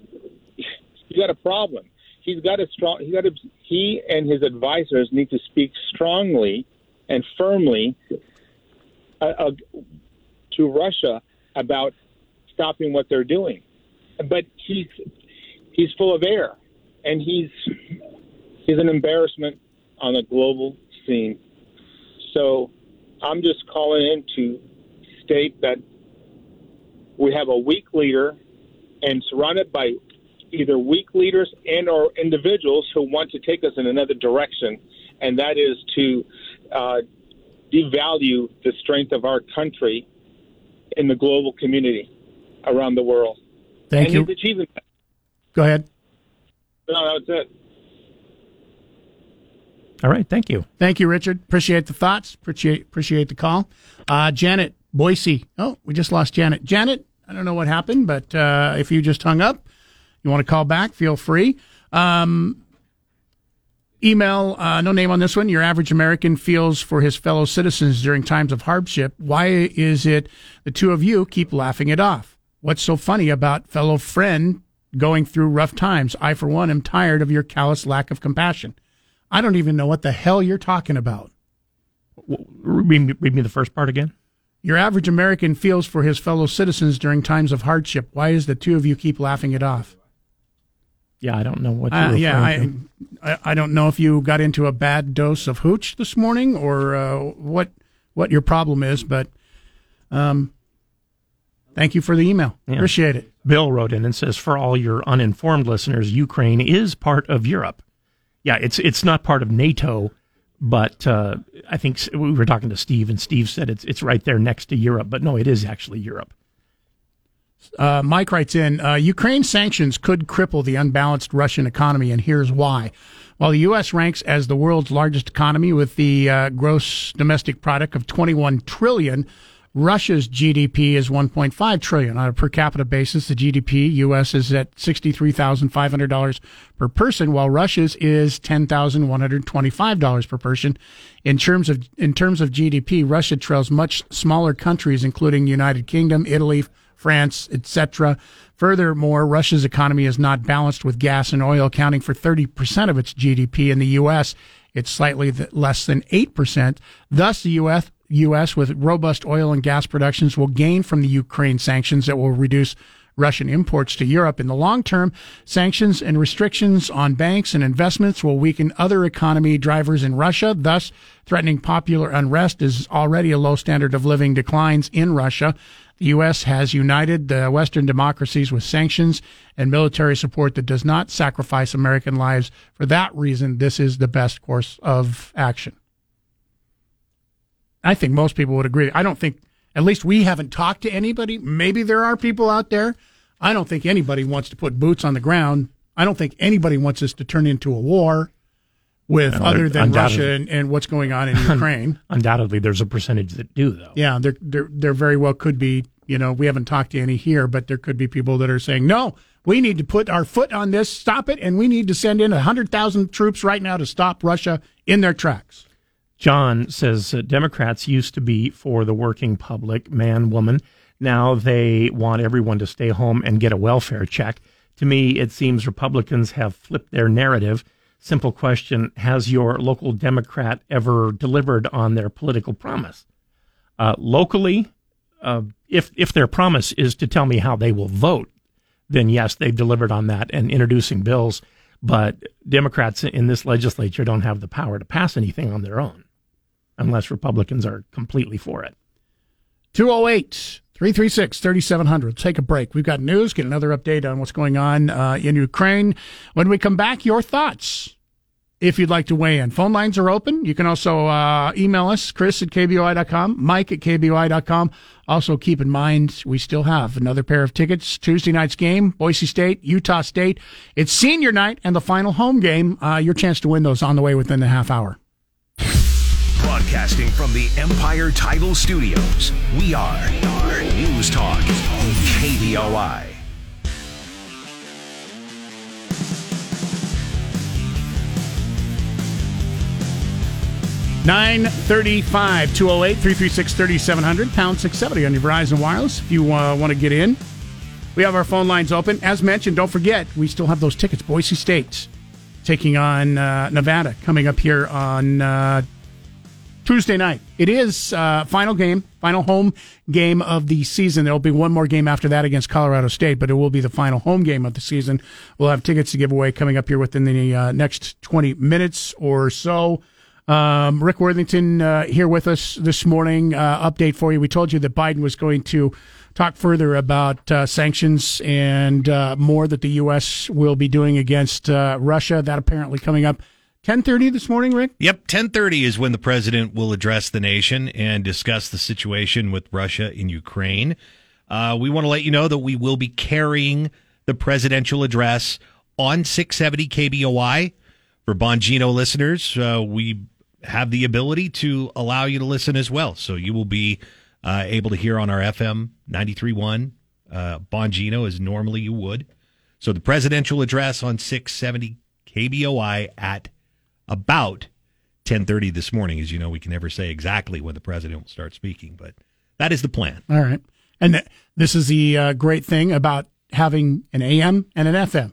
you got a problem. He's got a strong. He got a, He and his advisors need to speak strongly and firmly uh, uh, to Russia about stopping what they're doing. But he's he's full of air, and he's he's an embarrassment on the global scene. So I'm just calling in to state that we have a weak leader and surrounded by either weak leaders and or individuals who want to take us in another direction and that is to uh, devalue the strength of our country in the global community around the world Thank and you. he's achieving that Go ahead. no that's it All right, thank you. Thank you, Richard. Appreciate the thoughts. Appreciate appreciate the call. Uh, Janet Boise. Oh, we just lost Janet. Janet, I don't know what happened, but uh, if you just hung up, you want to call back, feel free. Um, email, uh, no name on this one. Your average American feels for his fellow citizens during times of hardship. Why is it the two of you keep laughing it off? What's so funny about fellow friend going through rough times? I, for one, am tired of your callous lack of compassion. I don't even know what the hell you're talking about. Read me, read me the first part again. Your average American feels for his fellow citizens during times of hardship. Why is the two of you keep laughing it off? Yeah, I don't know what. Uh, You're yeah, I. I I don't know if you got into a bad dose of hooch this morning or uh, what what your problem is, but um, thank you for the email. Yeah. Appreciate it. Bill wrote in and says, "For all your uninformed listeners, Ukraine is part of Europe. Yeah, it's it's not part of NATO, but uh, I think we were talking to Steve, and Steve said it's it's right there next to Europe. But no, it is actually Europe. Uh, Mike writes in uh, Ukraine sanctions could cripple the unbalanced Russian economy, and here's why. While the U.S. ranks as the world's largest economy with the uh, gross domestic product of 21 trillion, Russia's GDP is 1.5 trillion on a per capita basis. The GDP U.S. is at $63,500 per person, while Russia's is $10,125 per person. In terms of in terms of GDP, Russia trails much smaller countries, including United Kingdom, Italy, France, etc. Furthermore, Russia's economy is not balanced with gas and oil accounting for 30% of its GDP. In the U.S., it's slightly less than 8%. Thus, the U.S. U.S. with robust oil and gas productions will gain from the Ukraine sanctions that will reduce Russian imports to Europe. In the long term, sanctions and restrictions on banks and investments will weaken other economy drivers in Russia, thus threatening popular unrest as already a low standard of living declines in Russia. The U.S. has united the Western democracies with sanctions and military support that does not sacrifice American lives. For that reason, this is the best course of action. I think most people would agree. I don't think, at least we haven't talked to anybody. Maybe there are people out there. I don't think anybody wants to put boots on the ground. I don't think anybody wants us to turn into a war with other than. Russia and, and what's going on in Ukraine. Undoubtedly, there's a percentage that do, though. Yeah, there, there, there very well could be. You know, we haven't talked to any here, but there could be people that are saying, "No, we need to put our foot on this, stop it, and we need to send in hundred thousand troops right now to stop Russia in their tracks." John says uh, Democrats used to be for the working public, man, woman. Now they want everyone to stay home and get a welfare check. To me, it seems Republicans have flipped their narrative. Simple question Has your local Democrat ever delivered on their political promise? Uh, locally, uh, if, if their promise is to tell me how they will vote, then yes, they've delivered on that and introducing bills. But Democrats in this legislature don't have the power to pass anything on their own unless Republicans are completely for it. 208 336 3700. Take a break. We've got news, get another update on what's going on uh, in Ukraine. When we come back, your thoughts. If you'd like to weigh in, phone lines are open. You can also uh, email us, Chris at KBOI.com, Mike at KBOI.com. Also, keep in mind, we still have another pair of tickets. Tuesday night's game, Boise State, Utah State. It's senior night and the final home game. Uh, your chance to win those on the way within the half hour. Broadcasting from the Empire Title Studios, we are, are News Talk, KBOI. 935 208 336 3700 pound 670 on your Verizon Wireless if you uh, want to get in. We have our phone lines open. As mentioned, don't forget, we still have those tickets. Boise State taking on uh, Nevada coming up here on uh, Tuesday night. It is uh, final game, final home game of the season. There will be one more game after that against Colorado State, but it will be the final home game of the season. We'll have tickets to give away coming up here within the uh, next 20 minutes or so. Um, Rick Worthington uh, here with us this morning. Uh, update for you. We told you that Biden was going to talk further about uh, sanctions and uh, more that the U.S. will be doing against Russia. That apparently coming up 10:30 this morning, Rick. Yep, 10:30 is when the president will address the nation and discuss the situation with Russia in Ukraine. Uh, we want to let you know that we will be carrying the presidential address on 670 KBOI for Bongino listeners, uh, we have the ability to allow you to listen as well. So you will be uh, able to hear on our FM 93.1 uh, Bongino as normally you would. So the presidential address on 670 KBOI at about 10:30 this morning. As you know, we can never say exactly when the president will start speaking, but that is the plan. All right. And th- this is the uh, great thing about having an AM and an FM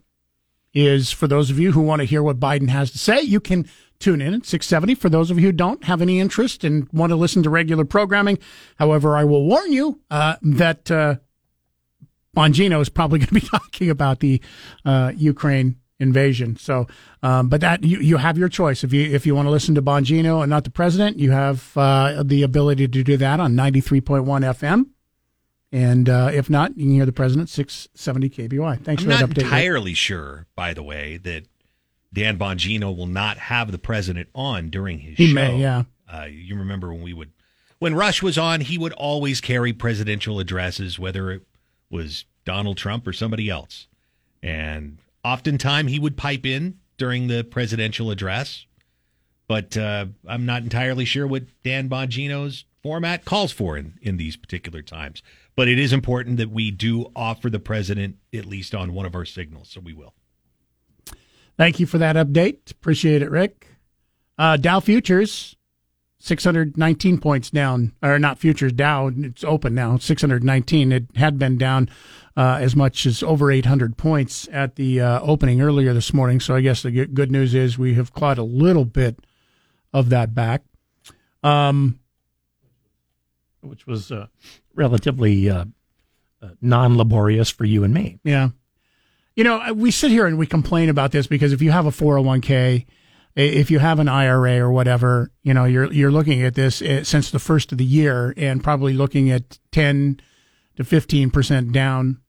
is for those of you who want to hear what Biden has to say, you can tune in at 670. For those of you who don't have any interest and want to listen to regular programming, however, I will warn you uh, that uh, Bongino is probably going to be talking about the uh, Ukraine invasion. So, um, but that you, you have your choice. If you if you want to listen to Bongino and not the president, you have uh, the ability to do that on 93.1 FM. And uh, if not, you can hear the president 670 KBOI. Thanks I'm for that update. Rick. entirely sure, by the way, that Dan Bongino will not have the president on during his He show. may, yeah. Uh, you remember when we would, when Rush was on, he would always carry presidential addresses, whether it was Donald Trump or somebody else. And oftentimes he would pipe in during the presidential address. But uh, I'm not entirely sure what Dan Bongino's format calls for in, in these particular times. But it is important that we do offer the president at least on one of our signals, so we will. Thank you for that update. Appreciate it, Rick. Uh, Dow futures, 619 points down, or not futures, Dow, it's open now, 619. It had been down uh, as much as over 800 points at the uh, opening earlier this morning. So I guess the good news is we have clawed a little bit of that back. Um, which was uh, relatively uh, uh, non laborious for you and me. Yeah. You know, we sit here and we complain about this because if you have a 401k, if you have an IRA or whatever, you know, you're you're looking at this uh, since the first of the year and probably looking at 10 to 15% down.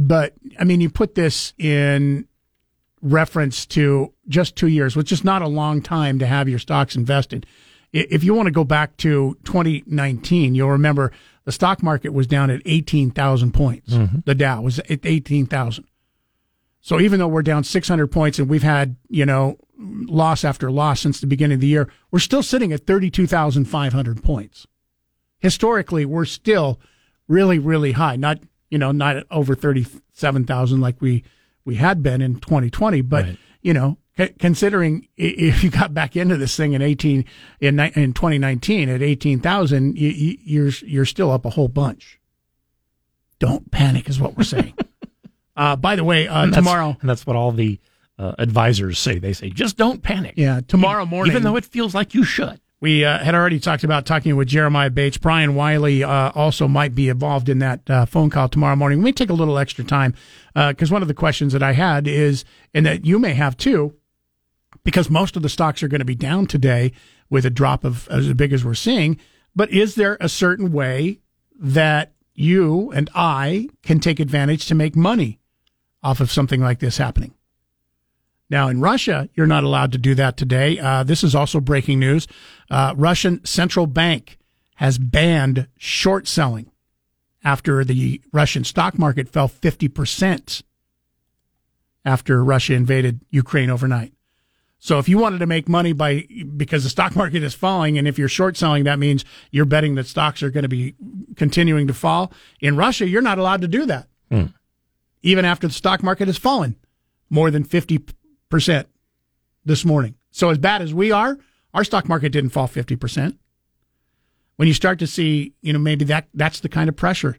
But I mean, you put this in reference to just 2 years, which is not a long time to have your stocks invested. If you want to go back to 2019, you'll remember the stock market was down at 18,000 points. Mm-hmm. The Dow was at 18,000. So even though we're down 600 points and we've had, you know, loss after loss since the beginning of the year, we're still sitting at 32,500 points. Historically, we're still really, really high. Not, you know, not at over 37,000 like we, we had been in 2020, but, you know, c- considering if you got back into this thing in 18, in, ni- in 2019 at 18,000, you, you, you're, you're still up a whole bunch. Don't panic is what we're saying. Uh, by the way, uh, And tomorrow, and that's what all the uh, advisors say. They say, just don't panic. Yeah, tomorrow morning- Even though it feels like you should. We uh, had already talked about talking with Jeremiah Bates. Brian Wiley uh, also might be involved in that uh, phone call tomorrow morning. We take a little extra time because one of the questions that I had is, and that you may have too, because most of the stocks are going to be down today with a drop of as big as we're seeing. But is there a certain way that you and I can take advantage to make money off of something like this happening? Now, in Russia, you're not allowed to do that today. Uh, this is also breaking news. Uh, Russian central bank has banned short selling after the Russian stock market fell 50% after Russia invaded Ukraine overnight. So if you wanted to make money by because the stock market is falling, and if you're short selling, that means you're betting that stocks are going to be continuing to fall. In Russia, you're not allowed to do that, Hmm. even after the stock market has fallen more than 50% this morning. So as bad as we are, our stock market didn't fall 50%. When you start to see, you know, maybe that that's the kind of pressure,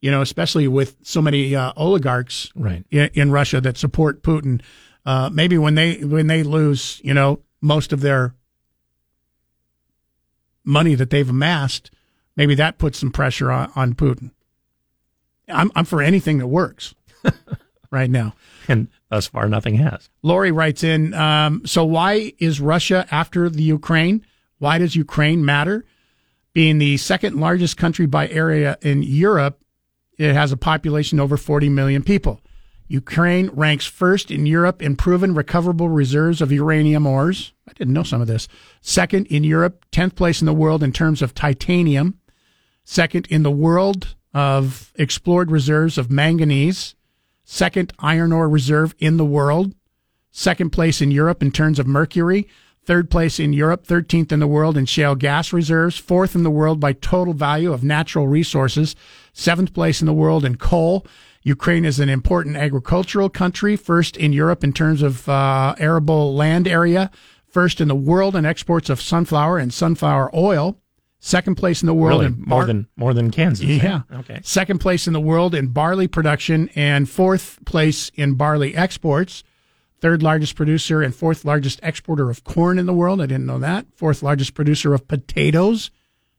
you know, especially with so many uh, oligarchs Right. in, in Russia that support Putin. Uh, maybe when they when they lose, you know, most of their money that they've amassed, maybe that puts some pressure on, on Putin. I'm I'm for anything that works right now. And thus far, nothing has. Lori writes in, um, so why is Russia after the Ukraine? Why does Ukraine matter? Being the second largest country by area in Europe, it has a population over 40 million people. Ukraine ranks first in Europe in proven recoverable reserves of uranium ores. I didn't know some of this. Second in Europe, 10th place in the world in terms of titanium. Second in the world of explored reserves of manganese. Second iron ore reserve in the world. second place in Europe in terms of mercury, third place in Europe, 13th in the world in shale gas reserves, fourth in the world by total value of natural resources, seventh place in the world in coal. Ukraine is an important agricultural country, first in Europe in terms of uh, arable land area, first in the world in exports of sunflower and sunflower oil, second place in the world Really? in more than more than Kansas. eh? yeah. Okay. Second place in the world in barley production and fourth place in barley exports. Third largest producer and fourth largest exporter of corn in the world. I didn't know that. Fourth largest producer of potatoes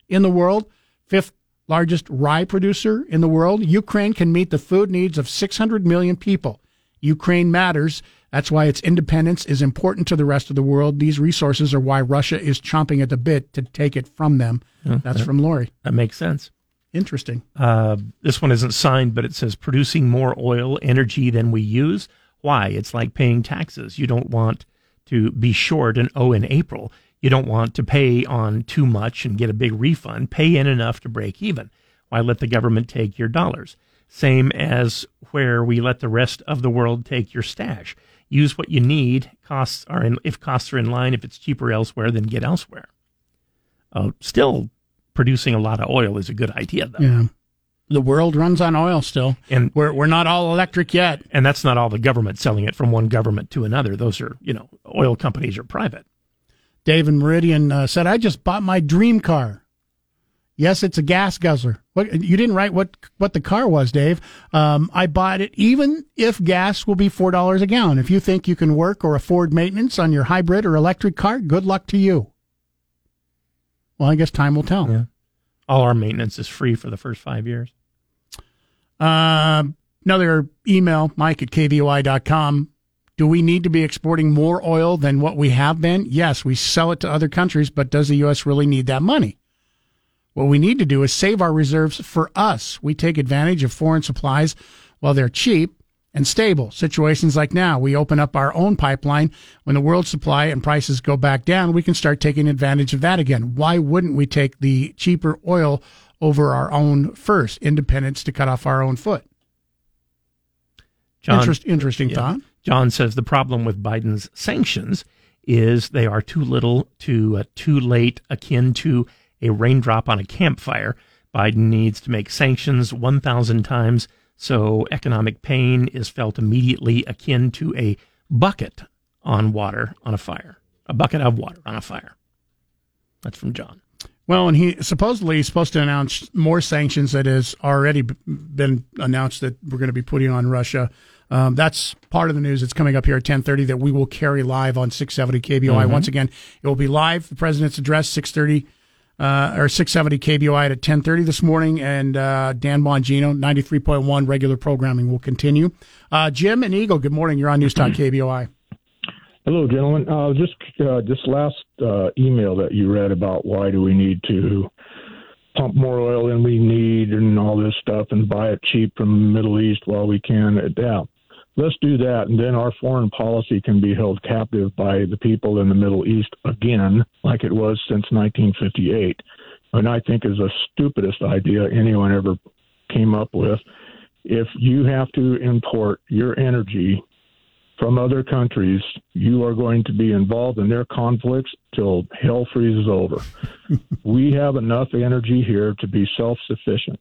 in the world. Fifth largest rye producer in the world. Ukraine can meet the food needs of 600 million people. Ukraine matters. That's why its independence is important to the rest of the world. These resources are why Russia is chomping at the bit to take it from them. Yeah, That's that- from Lori. That makes sense. Interesting. Uh, this one isn't signed, but it says producing more oil energy than we use. Why? It's like paying taxes. You don't want to be short and owe in April. You don't want to pay on too much and get a big refund. Pay in enough to break even. Why let the government take your dollars? Same as where we let the rest of the world take your stash. Use what you need. Costs are in, if costs are in line, if it's cheaper elsewhere, then get elsewhere. Uh, still, producing a lot of oil is a good idea, though. Yeah. The world runs on oil still. And we're we're not all electric yet. And that's not all the government selling it from one government to another. Those are, you know, oil companies are private. Dave in Meridian uh, said, "I just bought my dream car. Yes, it's a gas guzzler. What you didn't write what what the car was, Dave? Um, I bought it even if gas will be four dollars a gallon. If you think you can work or afford maintenance on your hybrid or electric car, good luck to you. Well, I guess time will tell. Yeah. All our maintenance is free for the first five years. Uh, another email, Mike at KBOI.com. Do we need to be exporting more oil than what we have been? Yes, we sell it to other countries, but does the U.S. really need that money? What we need to do is save our reserves for us. We take advantage of foreign supplies while they're cheap and stable. Situations like now, we open up our own pipeline. When the world supply and prices go back down, we can start taking advantage of that again. Why wouldn't we take the cheaper oil over our own first? Independence to cut off our own foot. Interest, interesting yeah. thought. John says the problem with Biden's sanctions is they are too little, too uh, too late, akin to a raindrop on a campfire. Biden needs to make sanctions 1,000 times so economic pain is felt immediately akin to a bucket on water on a fire, a bucket of water on a fire. That's from John. Well, and he supposedly he's supposed to announce more sanctions that has already been announced that we're going to be putting on Russia. Um, that's part of the news that's coming up here at 1030 that we will carry live on 670 KBOI. Mhm. Once again, it will be live. The president's address, 630 uh, or 670 KBOI at 1030 this morning. And uh, Dan Bongino, 93.1 regular programming will continue. Uh, Jim and Eagle, good morning. You're on News Talk KBOI. Hello, gentlemen. Uh, just uh, this last uh, email that you read about why do we need to pump more oil than we need and all this stuff and buy it cheap from the Middle East while we can. Yeah, let's do that, and then our foreign policy can be held captive by the people in the Middle East again, like it was since 1958. And I think is the stupidest idea anyone ever came up with. If you have to import your energy from other countries, you are going to be involved in their conflicts till hell freezes over. we have enough energy here to be self sufficient.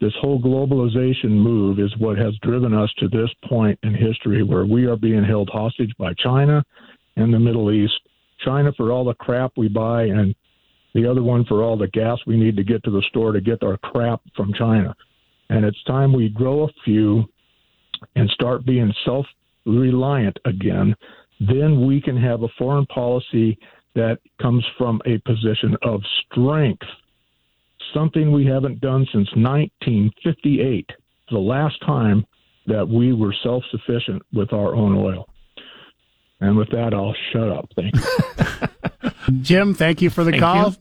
This whole globalization move is what has driven us to this point in history where we are being held hostage by China and the Middle East. China for all the crap we buy, and the other one for all the gas we need to get to the store to get our crap from China. And it's time we grow a few and start being self reliant again, then we can have a foreign policy that comes from a position of strength, something we haven't done since 1958, the last time that we were self sufficient with our own oil. And with that, I'll shut up. Thank you. Jim, thank you for the Thank call,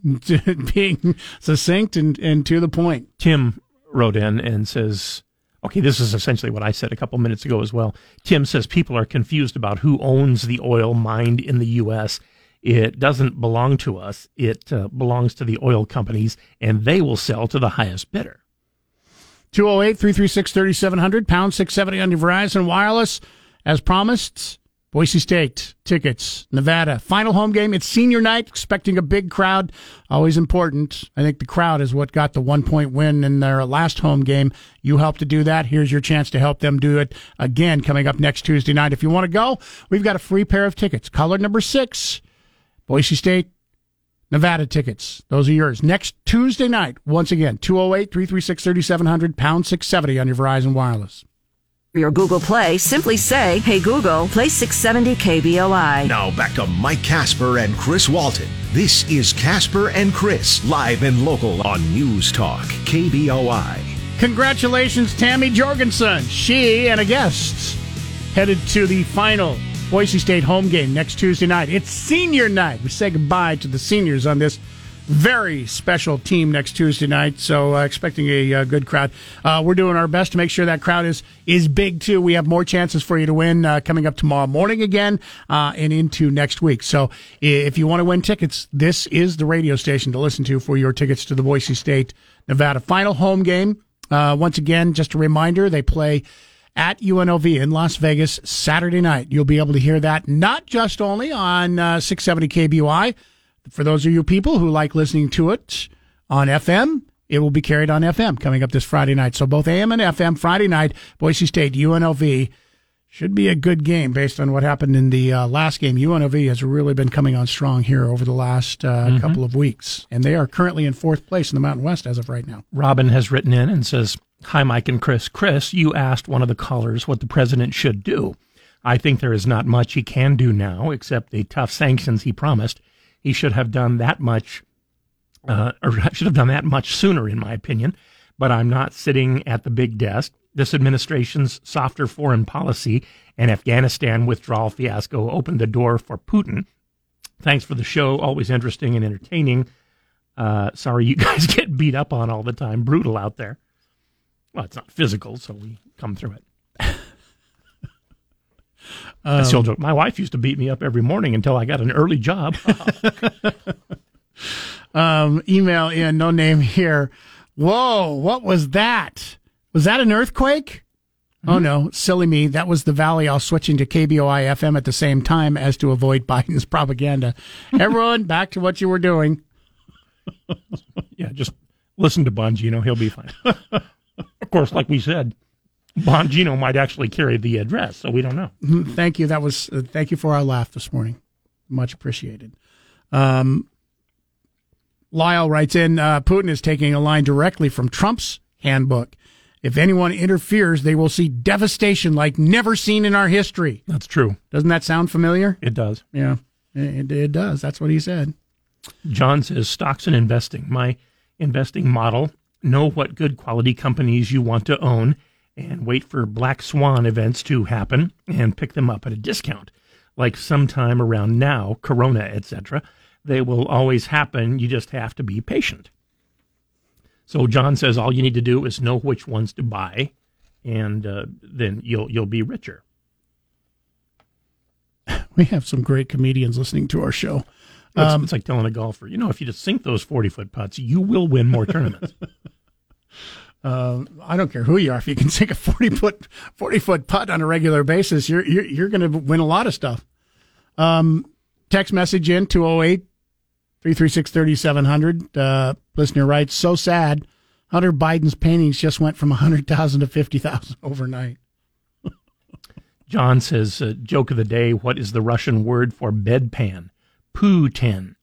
being succinct and, and to the point. Tim wrote in and says, okay, this is essentially what I said a couple minutes ago as well. Tim says people are confused about who owns the oil mined in the U.S. It doesn't belong to us. It uh, belongs to the oil companies, and they will sell to the highest bidder. 208 336 3700, pound 670 on your Verizon Wireless. As promised, Boise State tickets, Nevada final home game. It's senior night, expecting a big crowd. Always important. I think the crowd is what got the one point win in their last home game. You helped to do that. Here's your chance to help them do it again coming up next Tuesday night. If you want to go, we've got a free pair of tickets. Color number six, Boise State Nevada tickets. Those are yours. Next Tuesday night, once again, 208 336 3700, pound 670 on your Verizon Wireless. Your Google Play, simply say, Hey Google, play 670 KBOI. Now back to Mike Casper and Chris Walton. This is Casper and Chris, live and local on News Talk, KBOI. Congratulations, Tammy Jorgensen. She and a guest headed to the final Boise State home game next Tuesday night. It's senior night. We say goodbye to the seniors on this very special team next Tuesday night. So uh, expecting a uh, good crowd. Uh, we're doing our best to make sure that crowd is is big too. We have more chances for you to win uh, coming up tomorrow morning again uh, and into next week. So if you want to win tickets, this is the radio station to listen to for your tickets to the Boise State Nevada final home game. Once again, just a reminder, they play at UNLV in Las Vegas Saturday night. You'll be able to hear that not just only on uh, 670 KBOI. For those of you people who like listening to it on FM, it will be carried on FM coming up this Friday night. So both AM and FM Friday night, Boise State UNLV should be a good game based on what happened in the uh, last game. UNLV has really been coming on strong here over the last uh, Mhm. couple of weeks, and they are currently in fourth place in the Mountain West as of right now. Robin has written in and says, Hi, Mike and Chris. Chris, you asked one of the callers what the president should do. I think there is not much he can do now except the tough sanctions he promised. He should have done that much, uh, or should have done that much sooner, in my opinion. But I'm not sitting at the big desk. This administration's softer foreign policy and Afghanistan withdrawal fiasco opened the door for Putin. Thanks for the show. Always interesting and entertaining. Uh, sorry you guys get beat up on all the time. Brutal out there. Well, it's not physical, so we come through it. I still Um, joke. My wife used to beat me up every morning until I got an early job. um, email in, no name here. Whoa, what was that? Was that an earthquake? Oh no, silly me. That was the valley. I'll switching to KBOI FM at the same time as to avoid Biden's propaganda. Everyone, back to what you were doing. yeah, just listen to Bongino. He'll be fine. Of course, like we said, Bongino might actually carry the address, so we don't know. Mhm, Thank you. That was uh, thank you for our laugh this morning. Much appreciated. Um, Lyle writes in: uh, Putin is taking a line directly from Trump's handbook. If anyone interferes, they will see devastation like never seen in our history. That's true. Doesn't that sound familiar? It does. Yeah, it, it does. That's what he said. John says stocks and investing. My investing model know what good quality companies you want to own and wait for black swan events to happen and pick them up at a discount. Like sometime around now, Corona, etc. They will always happen. You just have to be patient. So John says all you need to do is know which ones to buy, and uh, then you'll you'll be richer. We have some great comedians listening to our show. It's, Um, it's like telling a golfer, you know, if you just sink those forty foot putts, you will win more tournaments. Uh, I don't care who you are. If you can sink a forty foot forty foot putt on a regular basis, you're you're, you're going to win a lot of stuff. Um, text message in 208 336 3700. Uh, listener writes, so sad. Hunter Biden's paintings just went from 100,000 to 50,000 overnight. John says, uh, joke of the day, what is the Russian word for bedpan? Putin.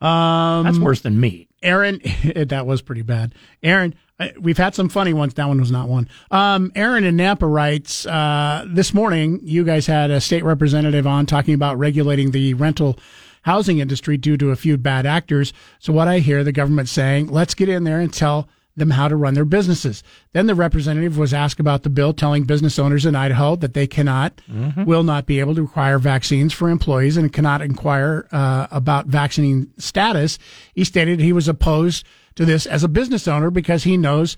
Um, That's worse than me. Aaron, that was pretty bad. Aaron, we've had some funny ones. That one was not one. Um, Aaron in Nampa writes, uh, this morning, you guys had a state representative on talking about regulating the rental housing industry due to a few bad actors. So what I hear the government saying, let's get in there and tell them how to run their businesses. Then the representative was asked about the bill telling business owners in Idaho that they cannot, Mhm. will not be able to require vaccines for employees and cannot inquire uh, about vaccine status. He stated he was opposed to this as a business owner because he knows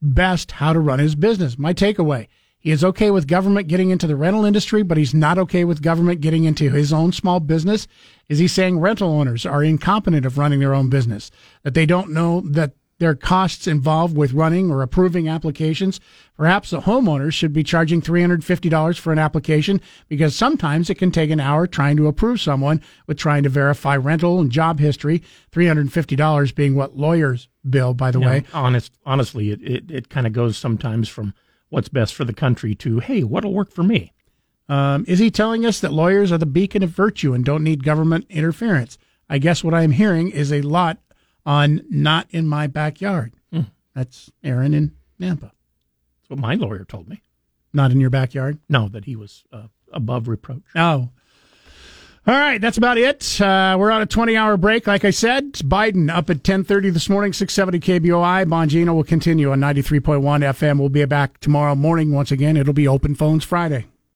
best how to run his business. My takeaway. He is okay with government getting into the rental industry, but he's not okay with government getting into his own small business. Is he saying rental owners are incompetent of running their own business? That they don't know that there are costs involved with running or approving applications. Perhaps the homeowners should be charging $350 for an application because sometimes it can take an hour trying to approve someone with trying to verify rental and job history. $350 being what lawyers bill, by the You know, way. honest, honestly, it, it, it kind of goes sometimes from what's best for the country to, hey, what'll work for me? Um, is he telling us that lawyers are the beacon of virtue and don't need government interference? I guess what I'm hearing is a lot on not in my backyard. Hmm. That's Aaron in Nampa. That's what my lawyer told me. Not in your backyard? No, that he was uh, above reproach. Oh. All right, that's about it. Uh, we're on a 20-hour break. Like I said, Biden up at 10:30 this morning, 670 KBOI. Bongino will continue on 93.1 FM. We'll be back tomorrow morning once again. It'll be Open Phones Friday.